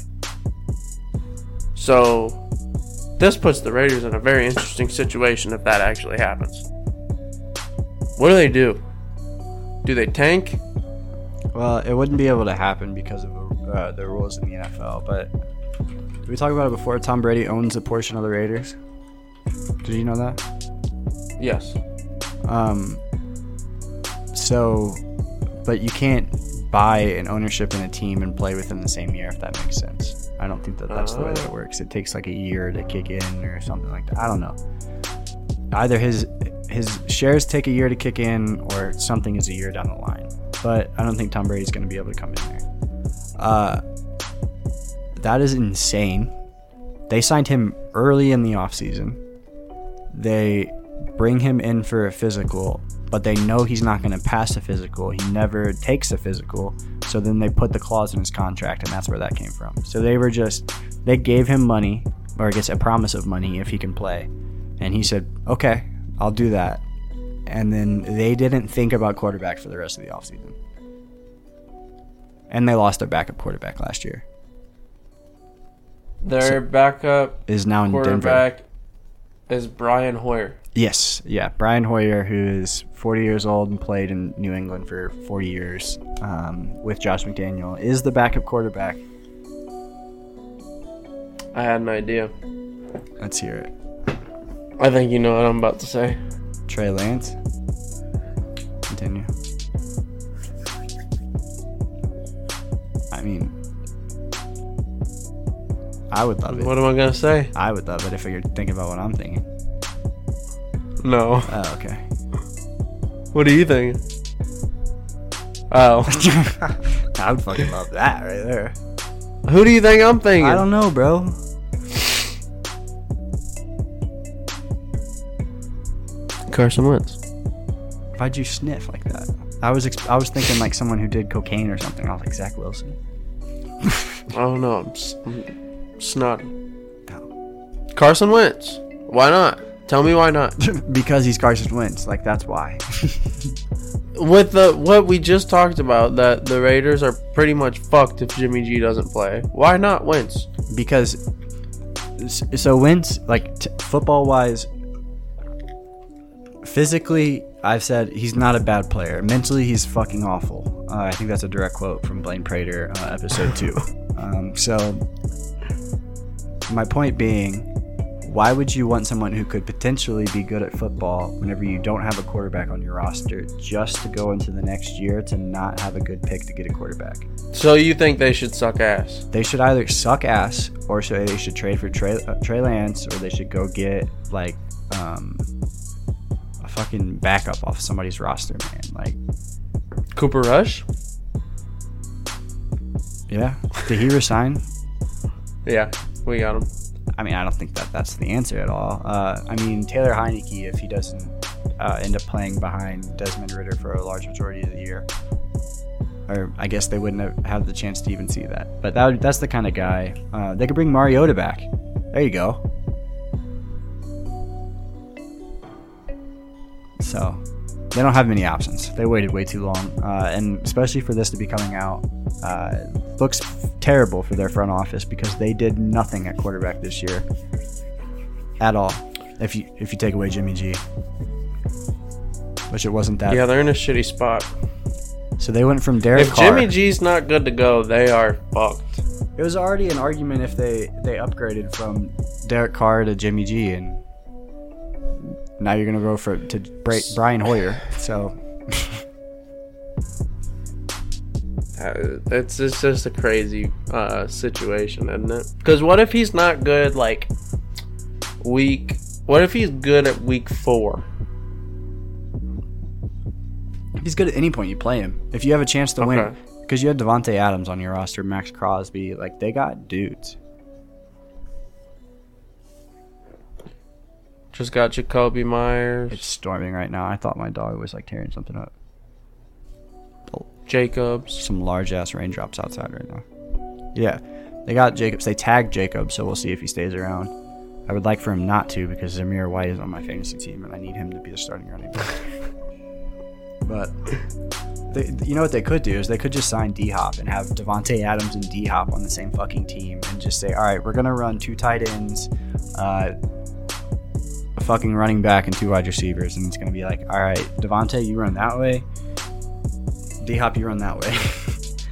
So this puts the Raiders in a very interesting situation if that actually happens. What do they do? Do they tank? well, it wouldn't be able to happen because of uh, the rules in the NFL. But did we talk about it before? Tom Brady owns a portion of the Raiders. Did you know that? Yes. Um, so, but you can't buy an ownership in a team and play within the same year if that makes sense. I don't think that that's the way that it Oh. works. It takes like a year to kick in or something like that. I don't know. Either his his shares take a year to kick in or something is a year down the line. But I don't think Tom Brady's going to be able to come in there. Uh, that is insane. They signed him early in the offseason. They bring him in for a physical, but they know he's not going to pass a physical. He never takes a physical. So then they put the clause in his contract, and that's where that came from. So they were just, they gave him money, or I guess a promise of money if he can play. And he said, okay, I'll do that. And then they didn't think about quarterback for the rest of the offseason. And they lost their backup quarterback last year. Their backup Is now in Denver. quarterback is Brian Hoyer. Yes, yeah, Brian Hoyer, who is 40 years old and played in New England for 40 years um, with Josh McDaniel, is the backup quarterback. I had an idea. Let's hear it. I think you know what I'm about to say. Trey Lance. Continue. I mean, I would love it. What am I gonna say? I would love it if you're thinking about what I'm thinking. No. Oh, okay. What are you thinking? Oh, I would fucking love that right there. who do you think I'm thinking? I don't know, bro. Carson Wentz. Why'd you sniff like that? I was ex- I was thinking like someone who did cocaine or something. I was like Zach Wilson. I don't know. I'm, s- I'm snotty. No. Carson Wentz. Why not? Tell me why not. because he's Carson Wentz. Like that's why. With the what we just talked about, that the Raiders are pretty much fucked if Jimmy G doesn't play. Why not Wentz? because so Wentz like t- football wise physically I've said he's not a bad player. Mentally he's fucking awful. Uh, I think that's a direct quote from Blaine Prater uh, episode 2. Um, so my point being why would you want someone who could potentially be good at football whenever you don't have a quarterback on your roster just to go into the next year to not have a good pick to get a quarterback? So you think they should suck ass? They should either suck ass or so they should trade for Trey, uh, Trey Lance or they should go get like um, a fucking backup off somebody's roster, man. Like, Cooper Rush? yeah, did he resign? Yeah, we got him. I mean, I don't think that that's the answer at all. Uh, I mean, Taylor Heinicke, if he doesn't uh, end up playing behind Desmond Ridder for a large majority of the year, or I guess they wouldn't have had the chance to even see that. But that that's the kind of guy. Uh, they could bring Mariota back. There you go. So they don't have many options. They waited way too long, uh, and especially for this to be coming out, uh, looks terrible for their front office because they did nothing at quarterback this year at all. If you if you take away Jimmy G, which it wasn't that. Yeah, they're in a shitty spot. So they went from Derek If Carr. Jimmy G's not good to go, they are fucked. It was already an argument if they they upgraded from Derek Carr to Jimmy G, and now you're gonna go for to Bra- Brian Hoyer. So Uh, It's, it's just a crazy uh, situation, isn't it? Because what if he's not good like week? What if he's good at week four? he's good at any point you play him. If you have a chance to win, because you had Davante Adams on your roster, Maxx Crosby, like they got dudes. Just got Jakobi Meyers, It's storming right now. I thought my dog was like tearing something up. Jacobs. Some large ass raindrops outside right now. Yeah, they got Jacobs. They tagged Jacobs, so we'll see if he stays around. I would like for him not to because Zamir White is on my fantasy team and I need him to be the starting running back. but they, you know what they could do is they could just sign D Hop and have Davante Adams and D Hop on the same fucking team and just say, all right, we're gonna run two tight ends, uh, a fucking running back, and two wide receivers, and it's gonna be like, all right, Davante, you run that way. D Hop, you run that way.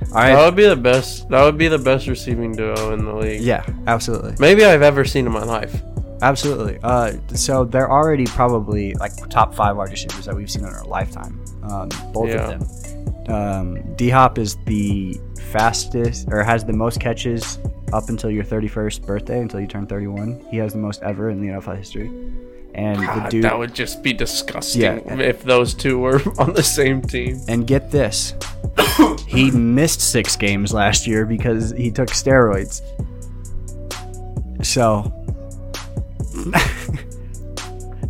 all That would be the best. That would be the best receiving duo in the league. Yeah, absolutely. Maybe I've ever seen in my life. Absolutely. Uh, so they're already probably like top five wide receivers that we've seen in our lifetime. Um, both Yeah. of them. Um, D Hop is the fastest or has the most catches up until your 31st birthday, until you turn 31. He has the most ever in the NFL history. And the dude. that would just be disgusting Yeah. if those two were on the same team. and get this, he missed six games last year because he took steroids. So,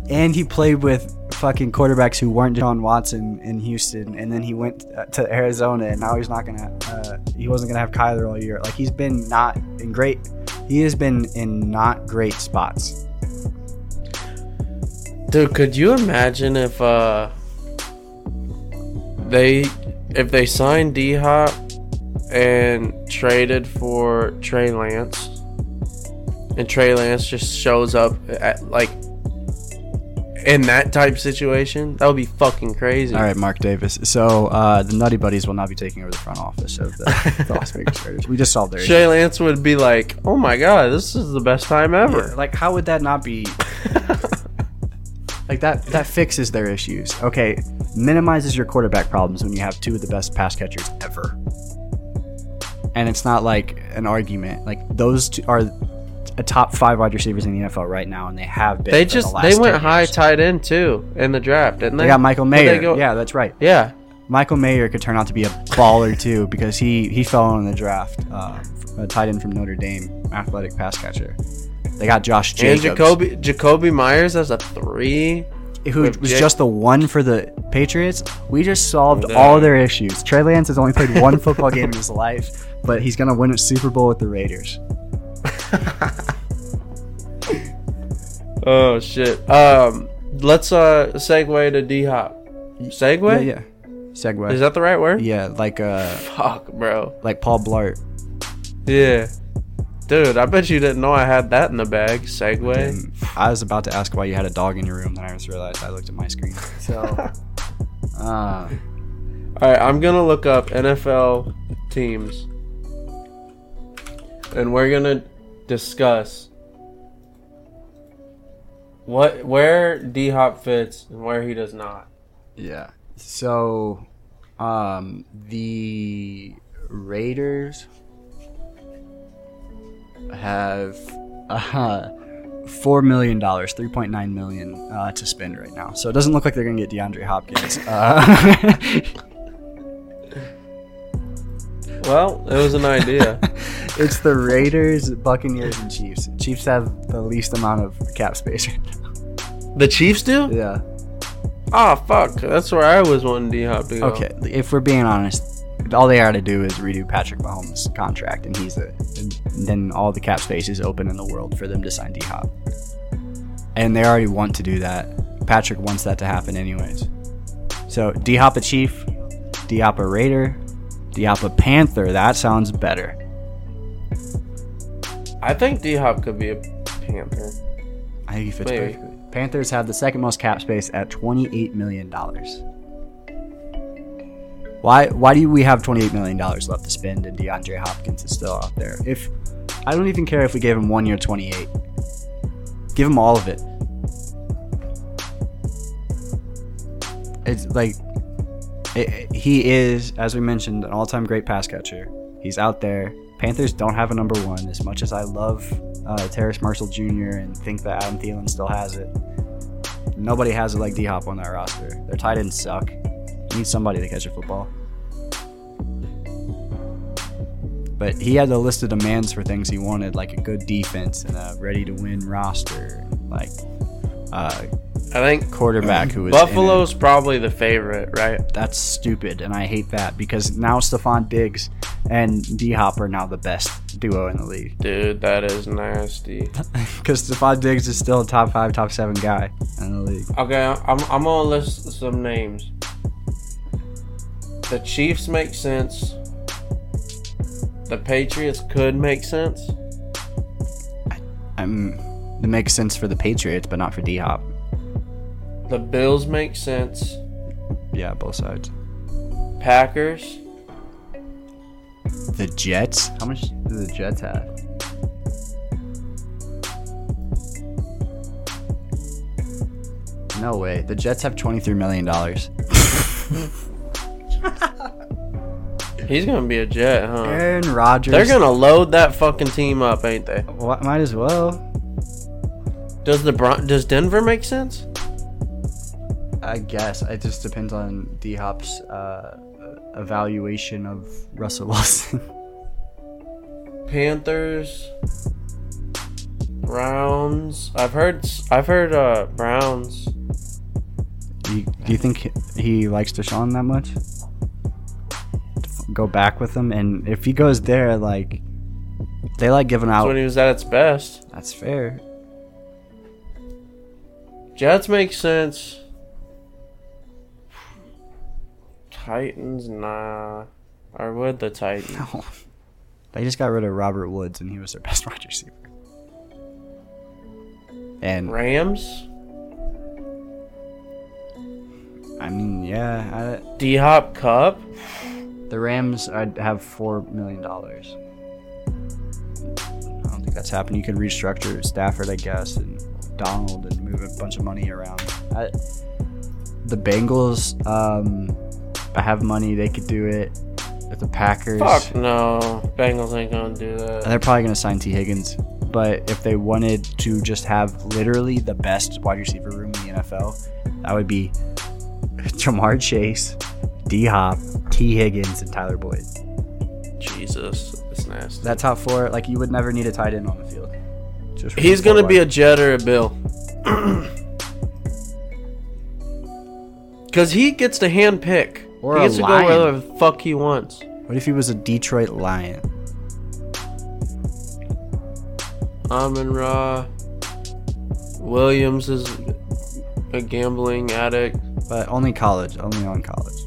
and he played with fucking quarterbacks who weren't John Watson in Houston, and then he went to Arizona, and now he's not gonna. Uh, he wasn't gonna have Kyler all year. Like he's been not in great. He has been in not great spots. Dude, could you imagine if uh they if they signed D Hop and traded for Trey Lance and Trey Lance just shows up at like in that type situation, that would be fucking crazy. All right, Mark Davis. So uh, the Nutty Buddies will not be taking over the front office of the, the Las Vegas Raiders. We just solved their. Trey Lance would be like, "Oh my god, this is the best time ever." Yeah, like how would that not be like that that fixes their issues okay minimizes your quarterback problems when you have two of the best pass catchers ever and it's not like an argument like those two are a top five wide receivers in the NFL right now, and they have been. They just the last they went high years. tight end too in the draft, didn't they? They got Michael Mayer. go? Yeah, that's right. Yeah. Michael Mayer could turn out to be a baller too because he he fell in the draft. Uh, a tight end from Notre Dame, athletic pass catcher. They got Josh And Jacobs, Jacoby Jakobi Meyers as a three. who was Jac- just the one for the Patriots. We just solved Yeah. all their issues. Trey Lance has only played one football game in his life, but he's gonna win a Super Bowl with the Raiders. Oh shit. Um, let's uh segue to D Hop. Segue? Yeah, yeah. Segue. Is that the right word? yeah, like uh, Fuck, bro. like Paul Blart. Yeah. Dude, I bet you didn't know I had that in the bag. Segway. And I was about to ask why you had a dog in your room, then I just realized I looked at my screen. So, uh, All right, I'm gonna look up NFL teams, and we're gonna discuss what where D Hop fits and where he does not. yeah. So, um, the Raiders have uh, four million dollars, three point nine million uh, to spend right now. So it doesn't look like they're gonna get DeAndre Hopkins. Uh, Well, it was an idea. it's the Raiders, Buccaneers, and Chiefs. Chiefs have the least amount of cap space. the Chiefs do? yeah. Oh fuck, that's where I was wanting D Hop to go. Okay, if we're being honest, all they are to do is redo Patrick Mahomes' contract, and he's a. And then all the cap space is open in the world for them to sign D Hop. And they already want to do that. Patrick wants that to happen, anyways. So D Hop a Chief, D Hop a Raider, D Hop a Panther. That sounds better. I think D Hop could be a Panther. I think he fits Maybe. perfectly. Panthers have the second most cap space at twenty-eight million dollars. Why? Why do we have twenty-eight million dollars left to spend, and DeAndre Hopkins is still out there? If I don't even care if we gave him one year twenty-eight, give him all of it. It's like it, he is, as we mentioned, an all-time great pass catcher. He's out there. Panthers don't have a number one. As much as I love uh, Terrace Marshall Jr. and think that Adam Thielen still has it, nobody has it like D Hop on that roster. Their tight ends suck. You need somebody to catch a football. But he had a list of demands for things he wanted, like a good defense and a ready-to-win roster, like uh, I think quarterback who in. Buffalo's probably the favorite, right? That's stupid, and I hate that because now Stefon Diggs and D Hop are now the best duo in the league. Dude, that is nasty. Because Stefon Diggs is still a top five, top seven guy in the league. Okay, I'm, I'm gonna list some names. The Chiefs make sense. The Patriots could make sense. Um, it makes sense for the Patriots, but not for D Hop. The Bills make sense. Yeah, both sides. Packers. The Jets. How much do the Jets have? No way. The Jets have twenty-three million dollars. He's gonna be a Jet, huh? Aaron Rodgers. They're gonna load that fucking team up, ain't they? Wha- might as well. Does the Bron- Does Denver make sense? I guess it just depends on D Hop's uh, evaluation of Russell Wilson. Panthers. Browns. I've heard. I've heard. Uh, Browns. do, you, do you think he likes Deshaun that much? Go back with him, and if he goes there, like they like giving That's out. when he was at its best. That's fair. Jets make sense. Titans, nah. Or would the Titans? No, they just got rid of Robert Woods, and he was their best wide receiver. And Rams? I mean, yeah, I, D Hop Cup? The Rams I'd have four million dollars. I don't think that's happening. You could restructure Stafford, I guess, and Donald, and move a bunch of money around. I, the Bengals, um, I have money. They could do it. With the Packers, Fuck no. Bengals ain't gonna do and that. they're probably gonna sign Tee Higgins but if they wanted to just have literally the best wide receiver room in the NFL, that would be Ja'Marr Chase, D Hop, Tee Higgins, and Tyler Boyd. Jesus, that's nasty. That top four, like you would never need a tight end on the field. Just He's gonna be a Jet or a Bill. Cause he gets to hand pick. Or he a gets to lion. go wherever the fuck he wants. What if he was a Detroit Lion? Amon Ra. Williams is a gambling addict. But only college, only on college.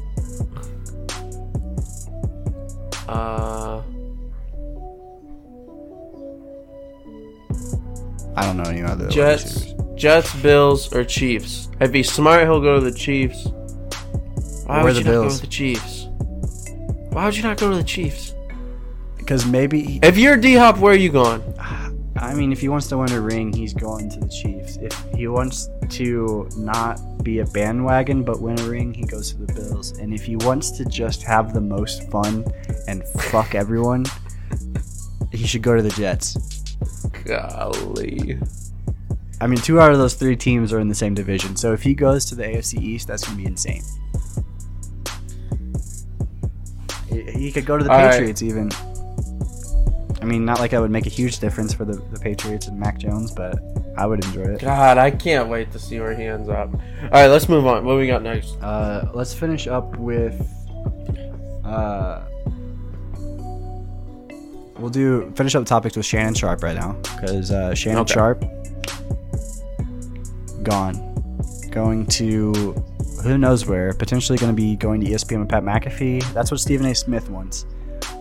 Uh, I don't know any other Jets. Jets, Bills, or Chiefs. If he's smart, he'll go to the Chiefs. Why Or would the you not go to the Chiefs? Why would you not go to the Chiefs? Because maybe he- If you're D Hop, where are you going? I mean, if he wants to win a ring, he's going to the Chiefs. If he wants to not be a bandwagon but win a ring, he goes to the Bills. And if he wants to just have the most fun and fuck everyone, he should go to the Jets. Golly. I mean, two out of those three teams are in the same division. So if he goes to the AFC East, that's going to be insane. He, could go to the All right. Patriots even. I mean, not like that would make a huge difference for the, the Patriots and Mac Jones, but I would enjoy it. God, I can't wait to see where he ends up. All right, let's move on. What we got next? Uh, let's finish up with. Uh, we'll do finish up the topics with Shannon Sharpe right now because uh, Shannon Okay. Sharpe gone, going to who knows where. Potentially going to be going to ESPN with Pat McAfee. That's what Stephen A. Smith wants.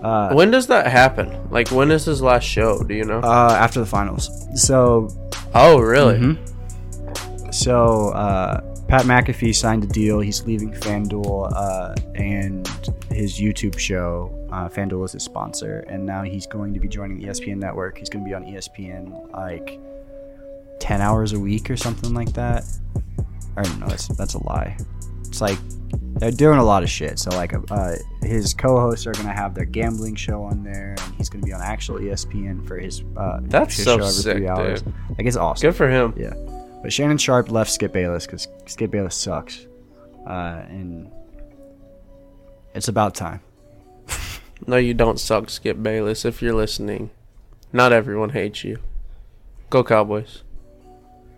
Uh, When does that happen? Like, when is his last show? Do you know? uh, after the finals. So oh, really? Mhm. So uh, Pat McAfee signed a deal. He's leaving FanDuel uh, and his YouTube show. Uh, FanDuel is his sponsor, and now he's going to be joining the ESPN network. He's going to be on ESPN like ten hours a week or something like that. Or no, that's that's a lie. It's like they're doing a lot of shit. So like uh, his co-hosts are going to have their gambling show on there, and he's going to be on actual ESPN for his. Uh, That's his so show every sick, three hours. dude. Like it's awesome. Good for him. Yeah. But Shannon Sharpe left Skip Bayless because Skip Bayless sucks. Uh, and it's about time. No, you don't suck, Skip Bayless. If you're listening, not everyone hates you. Go Cowboys,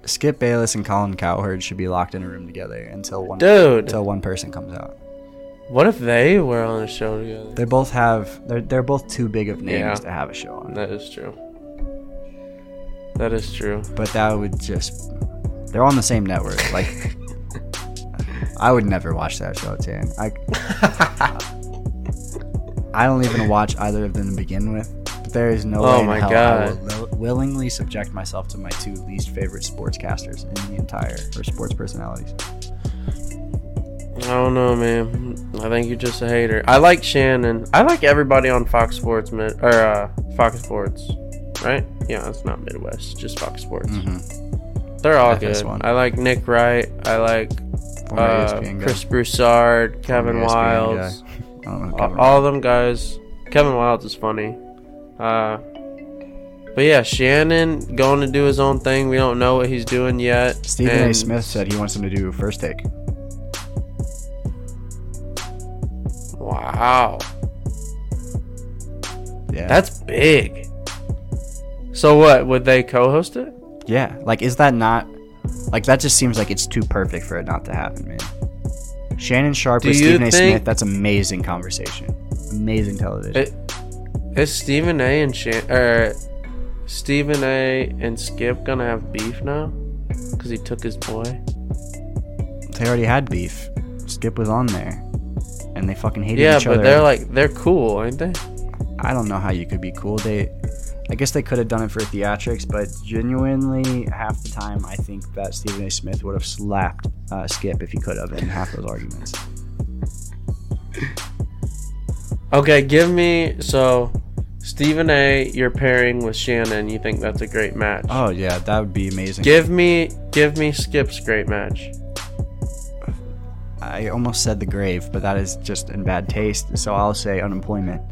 Skip Bayless and Colin Cowherd should be locked in a room together until one dude. until one person comes out. What if they were on a show together? They both have they're they're both too big of names Yeah. to have a show on. That is true. That is true. But that would just they're on the same network. Like I would never watch that show, Tan. I I don't even watch either of them to begin with. There is no Oh way my hell I God. will will- willingly subject myself to my two least favorite sportscasters in the entire or sports personalities. I don't know, man. I think you're just a hater. I like Shannon. I like everybody on Fox Sports, man, or uh, Fox Sports, right? Yeah, it's not Midwest, just Fox Sports. Mm-hmm. They're all FS1. good. I like Nick Wright. I like uh, Chris Broussard, Kevin Wildes. I don't know who all, all of them guys. Kevin Wildes is funny. Uh, but yeah, Shannon going to do his own thing. We don't know what he's doing yet. Stephen A. Smith said he wants him to do first take. Wow, Yeah. that's big. So what? Would they co-host it? Yeah, like is that not like that just seems like it's too perfect for it not to happen, man. Shannon Sharpe Do with Stephen A. Smith, that's amazing conversation. Amazing television. It, is Stephen A. and Shan- or Stephen A. and Skip gonna have beef now? Because he took his boy. they already had beef. Skip was on there. And they fucking hated Yeah, each other. Yeah, but they're like they're cool, ain't they? I don't know how you could be cool. They I guess they could have done it for theatrics, but genuinely half the time I think that Stephen A. Smith would have slapped uh, Skip if he could have in half those arguments. Okay, give me so Stephen A. You're pairing with Shannon. You think that's a great match? Oh yeah, that would be amazing. Give me, give me Skip's great match. I almost said the grave, but that is just in bad taste, so I'll say unemployment.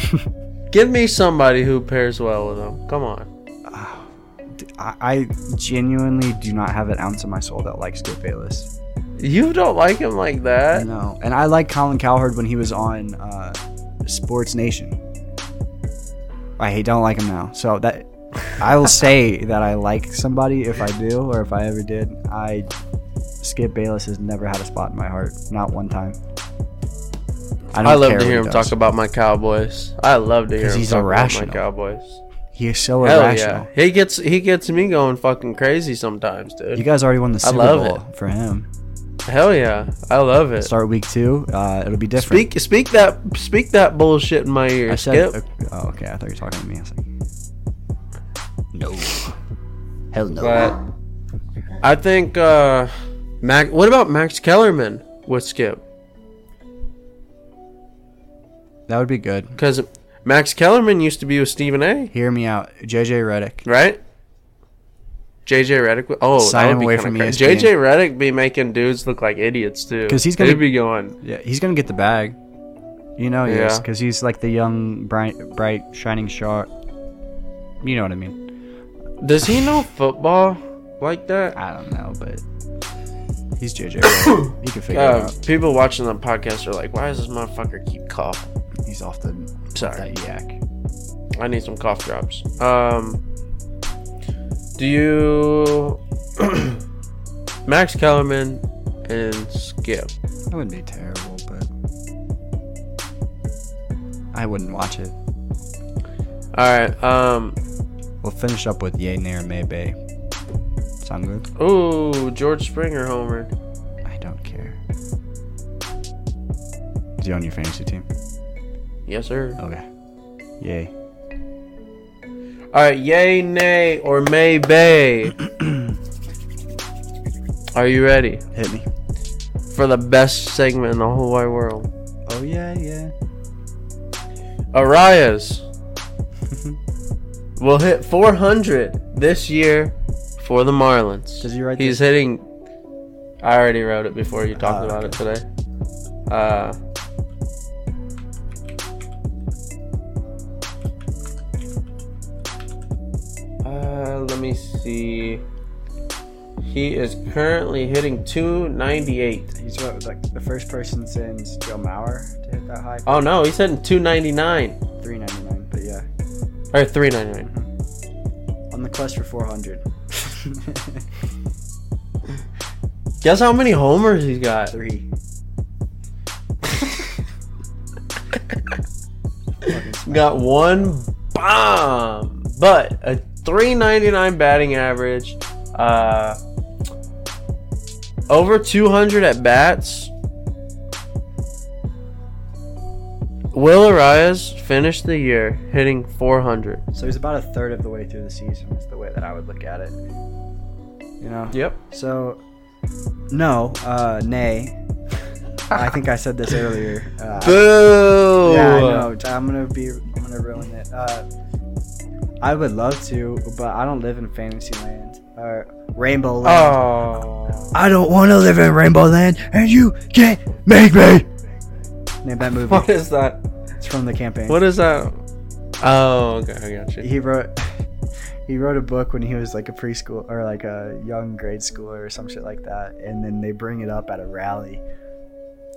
Give me somebody who pairs well with him. Come on. I, I genuinely do not have an ounce of my soul that likes Skip Bayless. You don't like him like that. No, and I like Colin Cowherd when he was on uh, Sports Nation. I don't like him now. So that I will say that I like somebody if I do or if I ever did. I Skip Bayless has never had a spot in my heart, not one time. don't I love to hear him does. talk about my Cowboys. I love to hear him he's talk irrational. about my Cowboys. He is so Hell irrational. yeah, he gets he gets me going fucking crazy sometimes, dude. You guys already won the I Super Bowl it. for him. Hell yeah, I love it. Start week two. Uh, it'll be different. Speak speak that speak that bullshit in my ear, I said, Skip. oh, okay. I thought you were talking to me. I was like, no. Hell no. But I think uh Mac. What about Max Kellerman with Skip? that would be good. Because Max Kellerman used to be with Stephen A. Hear me out. JJ Redick. right? JJ Redick. w- Oh, Sign that him away from crazy. ESPN. JJ Redick be making dudes look like idiots too. Because he's gonna- They'd be going. Yeah, he's gonna get the bag. You know Yeah. because he's like the young, bright, bright, shining star. You know what I mean? Does he know football like that? I don't know, but he's JJ. Redick. he can figure it Uh, out. people watching the podcast are like, "Why does this motherfucker keep coughing?" He's off the Sorry, that yak. I need some cough drops. Um, do you Max Kellerman and Skip? That wouldn't be terrible, but I wouldn't watch it. All right. Um. We'll finish up with Yay, May Bay. Sound good? Ooh, George Springer homered. I don't care. Is he on your fantasy team? Yes, sir. Okay. Yay. All right, yay, nay, or may bay. Are you ready Hit me. for the best segment in the whole wide world? Oh yeah, yeah. Arraez will hit 400 this year for the Marlins. Does he write He's hitting. I already wrote it before you talked Ah, about it today. Uh, let me see. He is currently hitting 298. He's what, like the first person since Joe Mauer to hit that high. Oh no, he's hitting 299 Three ninety nine, but yeah, or 399. Mm-hmm. on the quest for four hundred. Guess how many homers he's got? Three. got one bomb, but a 399 batting average, uh, over 200 at bats. Will Arraez finished the year hitting 400. So he's about a third of the way through the season. Is the way that I would look at it. You know. Yep. So, no, uh, nay. I think I said this earlier. Uh, Boo! Yeah, I know. I'm gonna be. I'm gonna ruin it. Uh, I would love to, but I don't live in Fantasyland or Rainbow Land. Oh. I don't want to live in Rainbow Land, and you can't make me. Name that movie. What is that? It's from the campaign. What is that? Oh, okay, I got you. He wrote. He wrote a book when he was like a preschool or like a young grade schooler or some shit like that, and then they bring it up at a rally,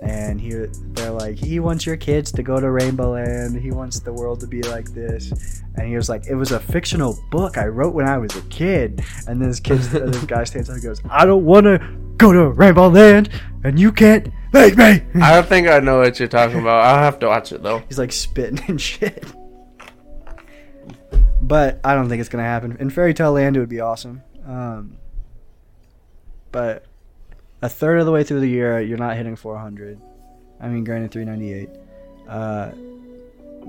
and he they're like, he wants your kids to go to Rainbow Land. He wants the world to be like this, and he was like, it was a fictional book I wrote when I was a kid. And this kid, this guy stands up and goes, I don't want to go to Rainbow Land, and you can't make me. I don't think I know what you're talking about. I'll have to watch it though. He's like spitting and shit. But I don't think it's gonna happen. In Fairy Tale Land, it would be awesome. Um, but a third of the way through the year, you're not hitting 400. I mean, granted, 398. Uh,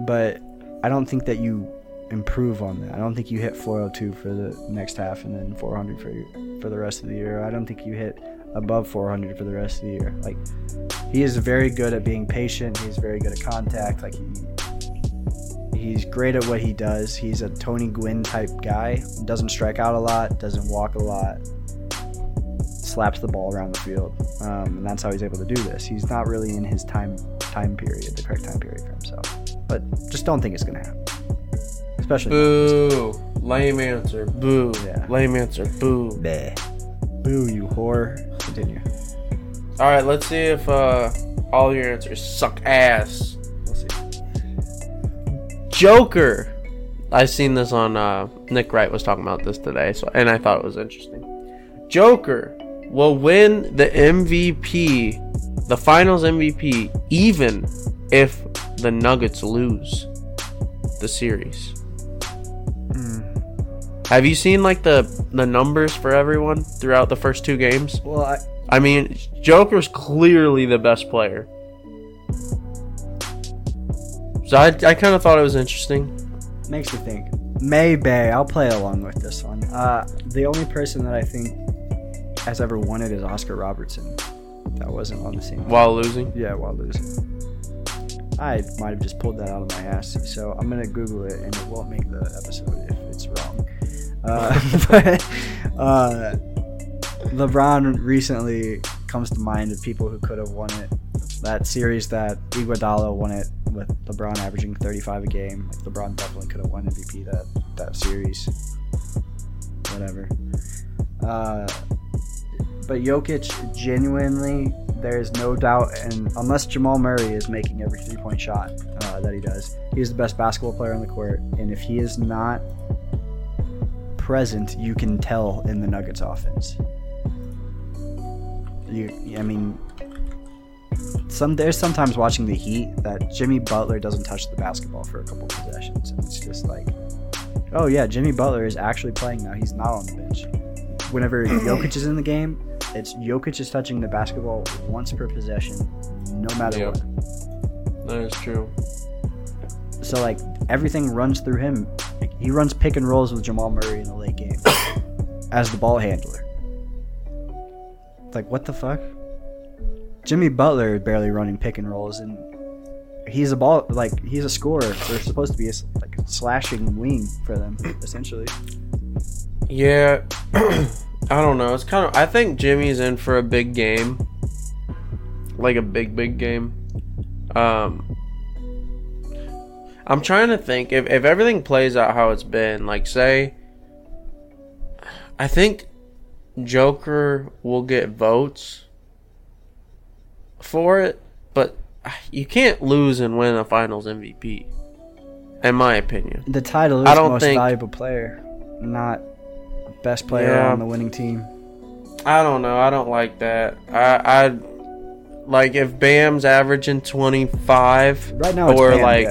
but I don't think that you improve on that. I don't think you hit 402 for the next half and then 400 for for the rest of the year. I don't think you hit above 400 for the rest of the year. Like he is very good at being patient. He's very good at contact. Like he he's great at what he does. He's a Tony Gwynn type guy. Doesn't strike out a lot. Doesn't walk a lot. Slaps the ball around the field, um, and that's how he's able to do this. He's not really in his time time period, the correct time period for himself. But just don't think it's gonna happen. Especially Boo! Lame answer. Boo. Yeah. Lame answer. Boo. Bleh. Boo, you whore. Continue. All right, let's see if uh, all your answers suck ass. We'll see. Joker. I've seen this on uh, Nick Wright was talking about this today, so and I thought it was interesting. Joker will win the MVP, the Finals MVP, even if the Nuggets lose the series. Have you seen like the the numbers for everyone throughout the first two games? Well, I, I mean, Joker's clearly the best player. So I, I kind of thought it was interesting. makes me think. Maybe I'll play along with this one. Uh, the only person that I think has ever won it is Oscar Robertson. That wasn't on the same. While losing, Yeah, while losing. I might have just pulled that out of my ass, so I'm gonna Google it, and it won't make the episode if it's wrong. Uh, but uh, LeBron recently comes to mind of people who could have won it. That series that Iguodala won it with LeBron averaging 35 a game. Like LeBron definitely could have won MVP that that series. Whatever. Uh, but Jokic genuinely, there is no doubt, and unless Jamal Murray is making every three point shot uh, that he does, he is the best basketball player on the court. And if he is not present, you can tell in the Nuggets offense. You, I mean, some there's sometimes watching the Heat that Jimmy Butler doesn't touch the basketball for a couple possessions, and it's just like, oh yeah, Jimmy Butler is actually playing now. He's not on the bench. Whenever Jokic is in the game, it's Jokic is touching the basketball once per possession, no matter what. that is true. So like everything runs through him. Like, he runs pick and rolls with Jamal Murray in the late game as the ball handler. Like what the fuck? Jimmy Butler is barely running pick and rolls, and he's a ball like he's a scorer. They're supposed to be a, like a slashing wing for them essentially. Yeah, I don't know. It's kind of. I think Jimmy's in for a big game, like a big, big game. Um, I'm trying to think if if everything plays out how it's been. Like, say, I think Joker will get votes for it, but you can't lose and win a Finals MVP. In my opinion. The title is I don't most think- valuable player, not best player Yeah. on the winning team. I don't know. I don't like that. I I like if Bam's averaging 25 Right now, it's or Bam, like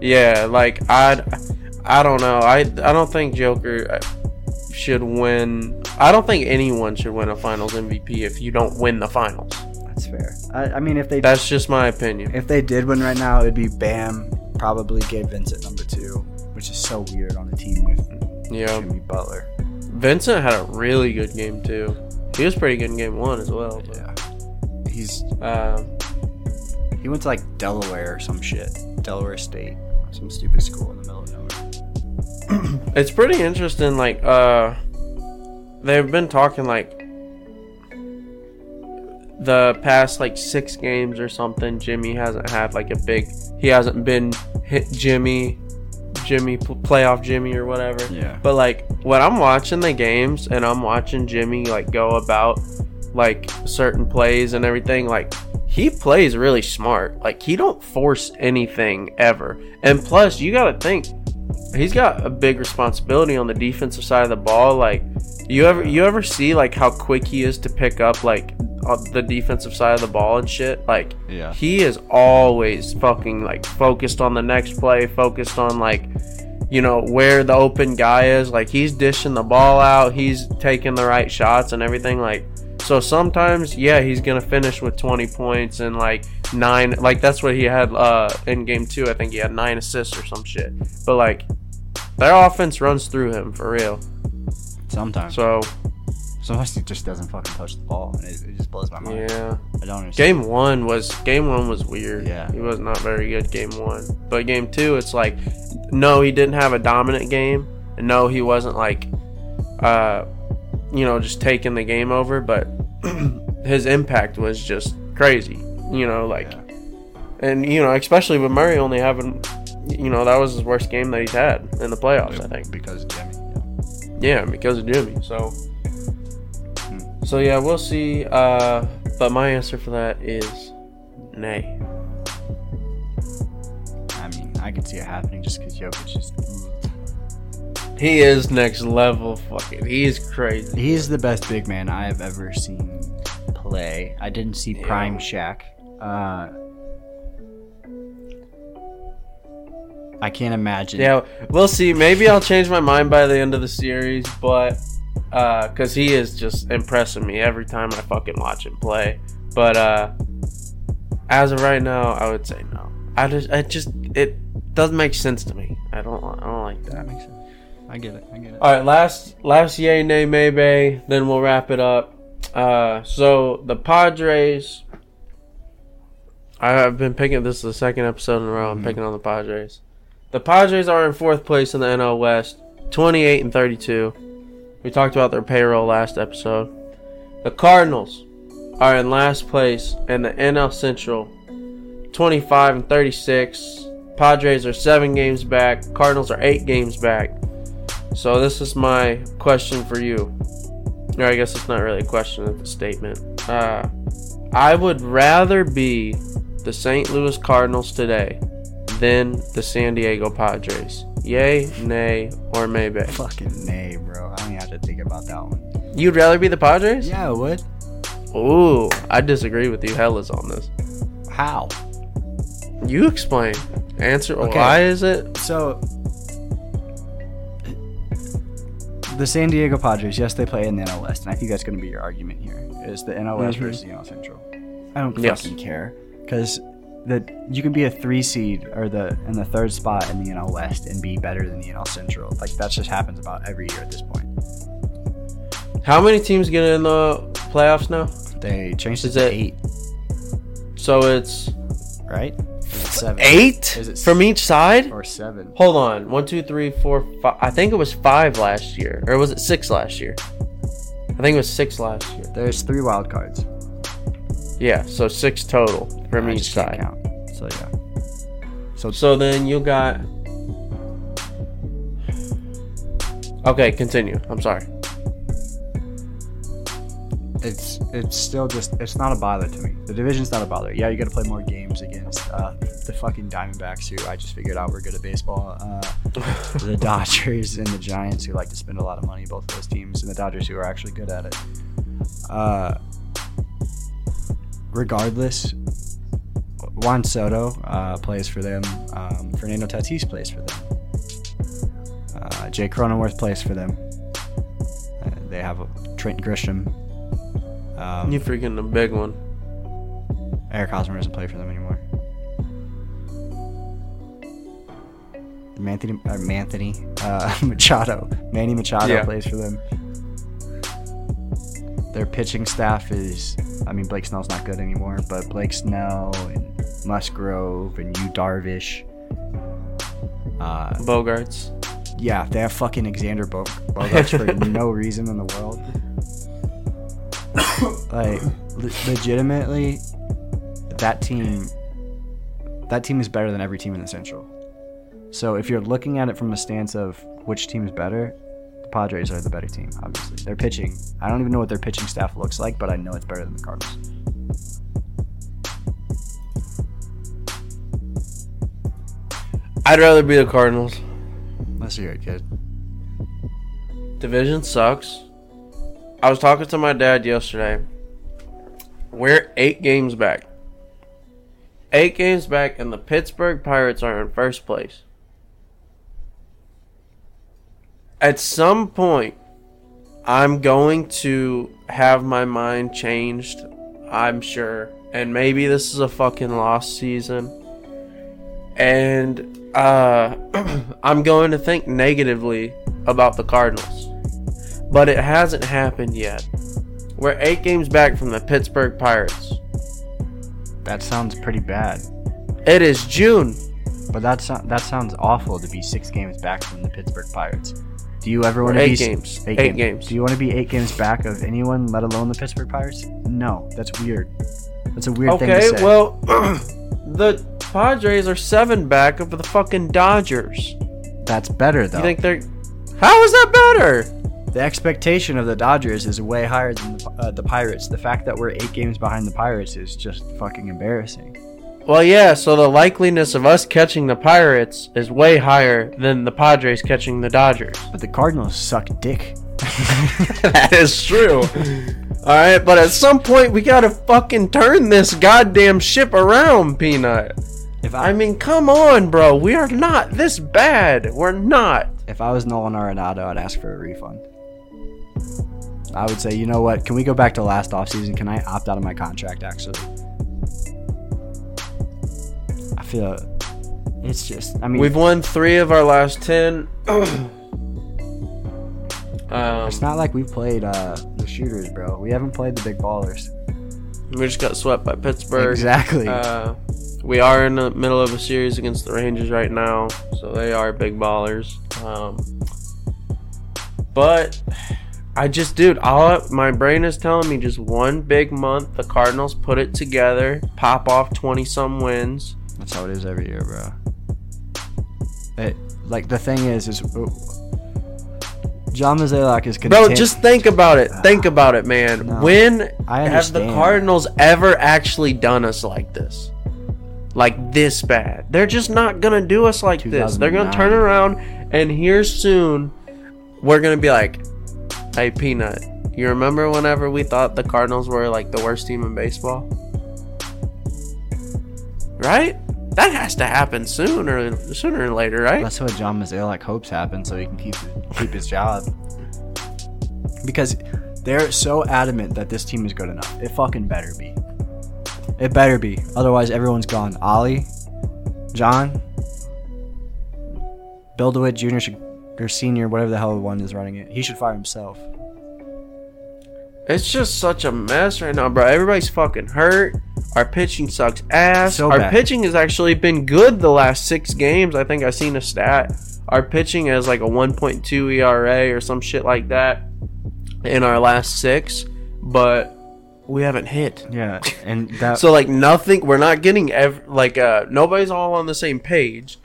yeah. yeah. like I I don't know. I I don't think Joker uh, should win. I don't think anyone should win a Finals MVP if you don't win the Finals. that's fair. I, I mean, if they That's just my opinion. If they did win right now, it'd be Bam, probably Gabe Vincent number two, which is so weird on a team with Yeah. Jimmy Butler. Vincent had a really good game too. He was pretty good in game 1 as well. but, Yeah, he's Um he went to like Delaware or some shit, Delaware State, some stupid school in the middle of nowhere. it's pretty interesting like uh they've been talking like the past like six games or something jimmy hasn't had like a big he hasn't been hit jimmy jimmy pl- playoff jimmy or whatever Yeah. but like when i'm watching the games and i'm watching jimmy like go about like certain plays and everything like he plays really smart like he don't force anything ever and plus you gotta think he's got a big responsibility on the defensive side of the ball. Like, you ever you ever see like how quick he is to pick up like the defensive side of the ball and shit? Like, Yeah. he is always fucking like focused on the next play, focused on like you know where the open guy is. Like, he's dishing the ball out, he's taking the right shots and everything. Like, so sometimes, yeah, he's gonna finish with 20 points and like nine. Like that's what he had uh, in game two. I think he had nine assists or some shit. But like, their offense runs through him for real. Sometimes, So sometimes he just doesn't fucking touch the ball, and it, it just blows my mind. yeah, I don't understand. game one was game one was weird. Yeah. he was not very good game one. But game two, it's like, no, he didn't have a dominant game, and no, he wasn't like, uh, you know, just taking the game over. But his impact was just crazy. You know, like. Yeah. And you know, especially with Murray only having, you know, that was his worst game that he's had in the playoffs. I think. because Jimmy. Yeah, because of Jimmy. So, so yeah, we'll see. Uh, but my answer for that is nay. I mean, I can see it happening just because Jokic is. He is next level. Fucking, he is crazy. He's the best big man I have ever seen play. I didn't see Yeah. Prime Shaq. Uh, I can't imagine. Yeah, we'll see. Maybe I'll change my mind by the end of the series, but uh, cause he is just impressing me every time I fucking watch him play. But uh, as of right now, I would say no. I just, I just, it doesn't make sense to me. I don't, I don't like that. that makes sense. I get it. I get it. All right, last last yay nay maybe, then we'll wrap it up. Uh, so the Padres. I've been picking. This is the second episode in a row. I'm Mhm. picking on the Padres. The Padres are in fourth place in the NL West, 28 and 32. We talked about their payroll last episode. The Cardinals are in last place in the NL Central, 25 and 36. Padres are seven games back. Cardinals are eight games back. So this is my question for you. Or I guess it's not really a question, it's a statement. Uh, I would rather be the St. Louis Cardinals today than the San Diego Padres. Yay, nay, or maybe. Fucking nay, bro. I don't even have to think about that one. You'd rather be the Padres? Yeah, I would. Ooh, I disagree with you. Hell is on this. How? You explain. Answer. Okay. Why is it? So, the San Diego Padres, yes, they play in the NL West, and I think that's going to be your argument here: is the NL West Mhm. versus the NL Central. I don't Yes. fucking care because the you can be a three seed or the in the third spot in the NL West and be better than the NL Central. Like that just happens about every year at this point. How many teams get in the playoffs now? They changed it to eight, So it's right? Seven? eight Is it from each side? or seven? Hold on. One, two, three, four, five. I think it was five last year. Or was it six last year? I think it was six last year. There's three wild cards Yeah, so six total from I each just can't side. count. So yeah. So So then you got. Okay, continue. I'm sorry. it's it's still just it's not a bother to me. The division's not a bother. Yeah, you got to play more games against uh, the fucking Diamondbacks, who I just figured out were good at baseball. Uh, the Dodgers and the Giants, who like to spend a lot of money, both of those teams, and the Dodgers, who are actually good at it. Uh, regardless, Juan Soto uh, plays for them. Um, Fernando Tatis plays for them. Uh, Jake Cronenworth plays for them. Uh, they have a, Trent Grisham. Um, You freaking the big one. Eric Hosmer doesn't play for them anymore. Manthony, uh, Manthony uh, Machado, Manny Machado Yeah. plays for them. Their pitching staff is, I mean, Blake Snell's not good anymore, but Blake Snell and Musgrove and Yu Darvish. Uh, Bogaerts. yeah, they have fucking Alexander Bo- Bogaerts for no reason in the world. like, le- legitimately, that team, that team is better than every team in the Central. So if you're looking at it from a stance of which team is better, Padres are the better team. Obviously, their pitching. I don't even know what their pitching staff looks like, but I know it's better than the Cardinals. I'd rather be the Cardinals. Let's hear it, kid. Division sucks. I was talking to my dad yesterday. We're eight games back. Eight games back, and the Pittsburgh Pirates are in first place. At some point, I'm going to have my mind changed. I'm sure. And maybe this is a fucking lost season. And uh, I'm going to think negatively about the Cardinals. But it hasn't happened yet. We're eight games back from the Pittsburgh Pirates. That sounds pretty bad. It is June. But that that sounds awful to be six games back from the Pittsburgh Pirates. Do you ever want to be s- games. Eight, Eight games. games. Do you want to be eight games back of anyone, let alone the Pittsburgh Pirates? No, that's weird. That's a weird thing to say. Okay, say. well, the Padres are seven back of the fucking Dodgers. that's better though. You think they're. How is that better? the expectation of the Dodgers is way higher than the, uh, the Pirates. The fact that we're eight games behind the Pirates is just fucking embarrassing. Well, yeah, so the likeliness of us catching the Pirates is way higher than the Padres catching the Dodgers. But the Cardinals suck dick. that is true. Alright, but at some point we gotta fucking turn this goddamn ship around, Peanut. If I mean, come on, bro. We are not this bad. We're not. if I was Nolan Arenado, I'd ask for a refund. I would say, you know what? Can we go back to last offseason? Can I opt out of my contract? Actually, I feel it's just. I mean, We've won three of our last ten. um, It's not like we've played uh, the shooters, bro. We haven't played the big ballers. we just got swept by Pittsburgh. Exactly. Uh, we are in the middle of a series against the Rangers right now, so they are big ballers. Um, but I just, dude, all my brain is telling me just one big month. The Cardinals put it together, pop off twenty some wins. That's how it is every year, bro. It like the thing is, is uh, John Mozeliak is Bro, content- just think about it. Think about it, man. No, when have the. Cardinals ever actually done us like this? Like this bad? They're just not gonna do us like this. They're gonna turn around and here soon we're gonna be like, "Hey, Peanut, you remember whenever we thought the Cardinals were like the worst team in baseball?" Right? That has to happen sooner, sooner or later, right? That's what John Mozeliak hopes happens, so he can keep keep his job. Because they're so adamant that this team is good enough. It fucking better be. It better be. Otherwise, everyone's gone. Oli, John, Bill DeWitt Jr. should, or Senior, whatever the hell one is running it. He should fire himself. It's just such a mess right now, bro. Everybody's fucking hurt. Our pitching sucks ass. So Our bad. pitching has actually been good the last six games. I think I seen a stat. Our pitching has like a 1.2 ERA or some shit like that in our last six, but we haven't hit. Yeah, and that. So like nothing. We're not getting ev- like uh nobody's all on the same page.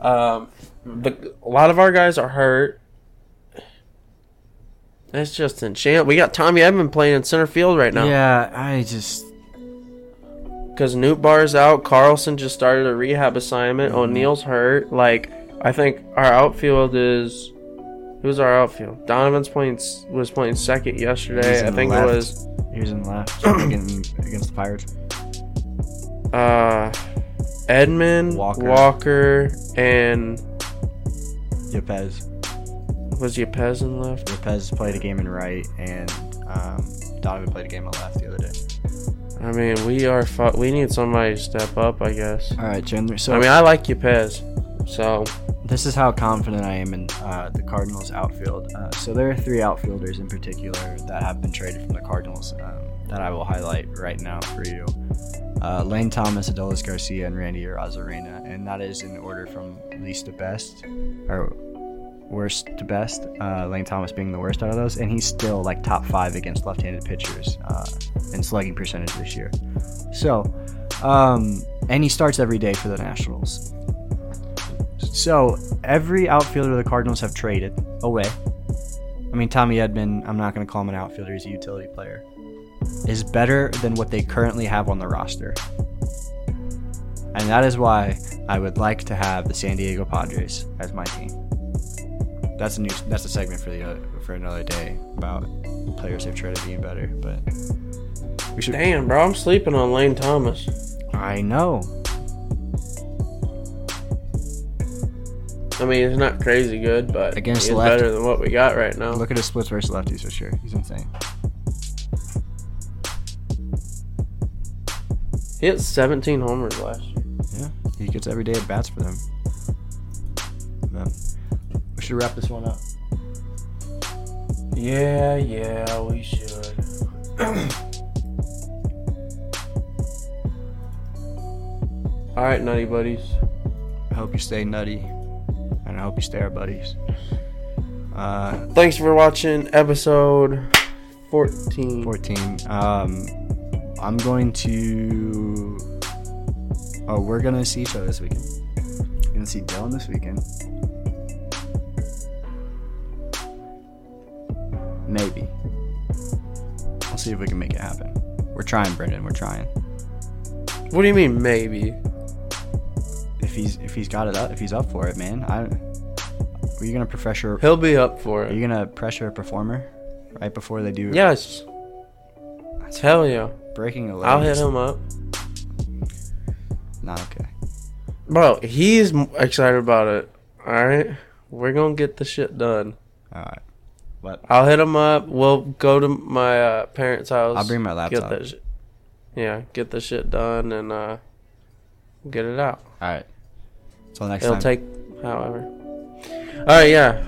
Um, the, a lot of our guys are hurt. It's just enchant. We got Tommy Edman playing in center field right now. yeah, I just. Because Nootbaar's out. Carlson just started a rehab assignment. Mm-hmm. O'Neill's hurt. Like, I think our outfield is. Who's our outfield? Donovan's playing was playing second yesterday. I think it was He was in left against, against the Pirates. uh, Edman, Walker. Walker. and Yepez. Was Yepez in left? Yepez played a game in right, and um, Donovan played a game in left the other day. I mean, we are. Fu- we need somebody to step up. I guess. All right, Chandler. So I mean, I like Yepez. So this is how confident I am in uh, the Cardinals outfield. Uh, so there are three outfielders in particular that have been traded from the Cardinals um, that I will highlight right now for you. Uh, Lane Thomas, Adolis Garcia, and Randy Arozarena, and that is in order from least to best, or worst to best. Uh, Lane Thomas being the worst out of those, and he's still like top five against left-handed pitchers uh, in slugging percentage this year. So, um, and he starts every day for the Nationals. So every outfielder the Cardinals have traded away. I mean, Tommy Edman. I'm not going to call him an outfielder; he's a utility player. Is better than what they currently have on the roster, and that is why I would like to have the San Diego Padres as my team. That's a new. That's a segment for the other, for another day about players they've traded being better. But we should. damn, bro, I'm sleeping on Lane Thomas. I know. I mean, he's not crazy good, but Against he's left- better than what we got right now. Look at his splits versus lefties for sure. He's insane. He hit 17 homers last year. Yeah, he gets every day at bats for them. Yeah. We should wrap this one up. Yeah, yeah, we should. All right, nutty buddies. I hope you stay nutty, and I hope you stay our buddies. Uh, Thanks for watching episode 14. 14. Um, I'm going to. Oh, we're gonna see each other this weekend. We're Gonna see Dylan this weekend. Maybe. I'll see if we can make it happen. We're trying, Brendan. We're trying. What do you mean maybe? If he's if he's got it up, if he's up for it, man. I. Are you gonna pressure? He'll be up for it. Are you gonna pressure a performer right before they do? Yes. I tell you. breaking a leg. I'll hit him up. Not okay. Bro, he's excited about it. Alright? We're gonna get the shit done. All right. But I'll hit him up. We'll go to my uh, parents' house. I'll bring my Get laptop. that shit. Yeah, get the shit done and uh, get it out. All right. Until next time. It'll take however. All right, yeah.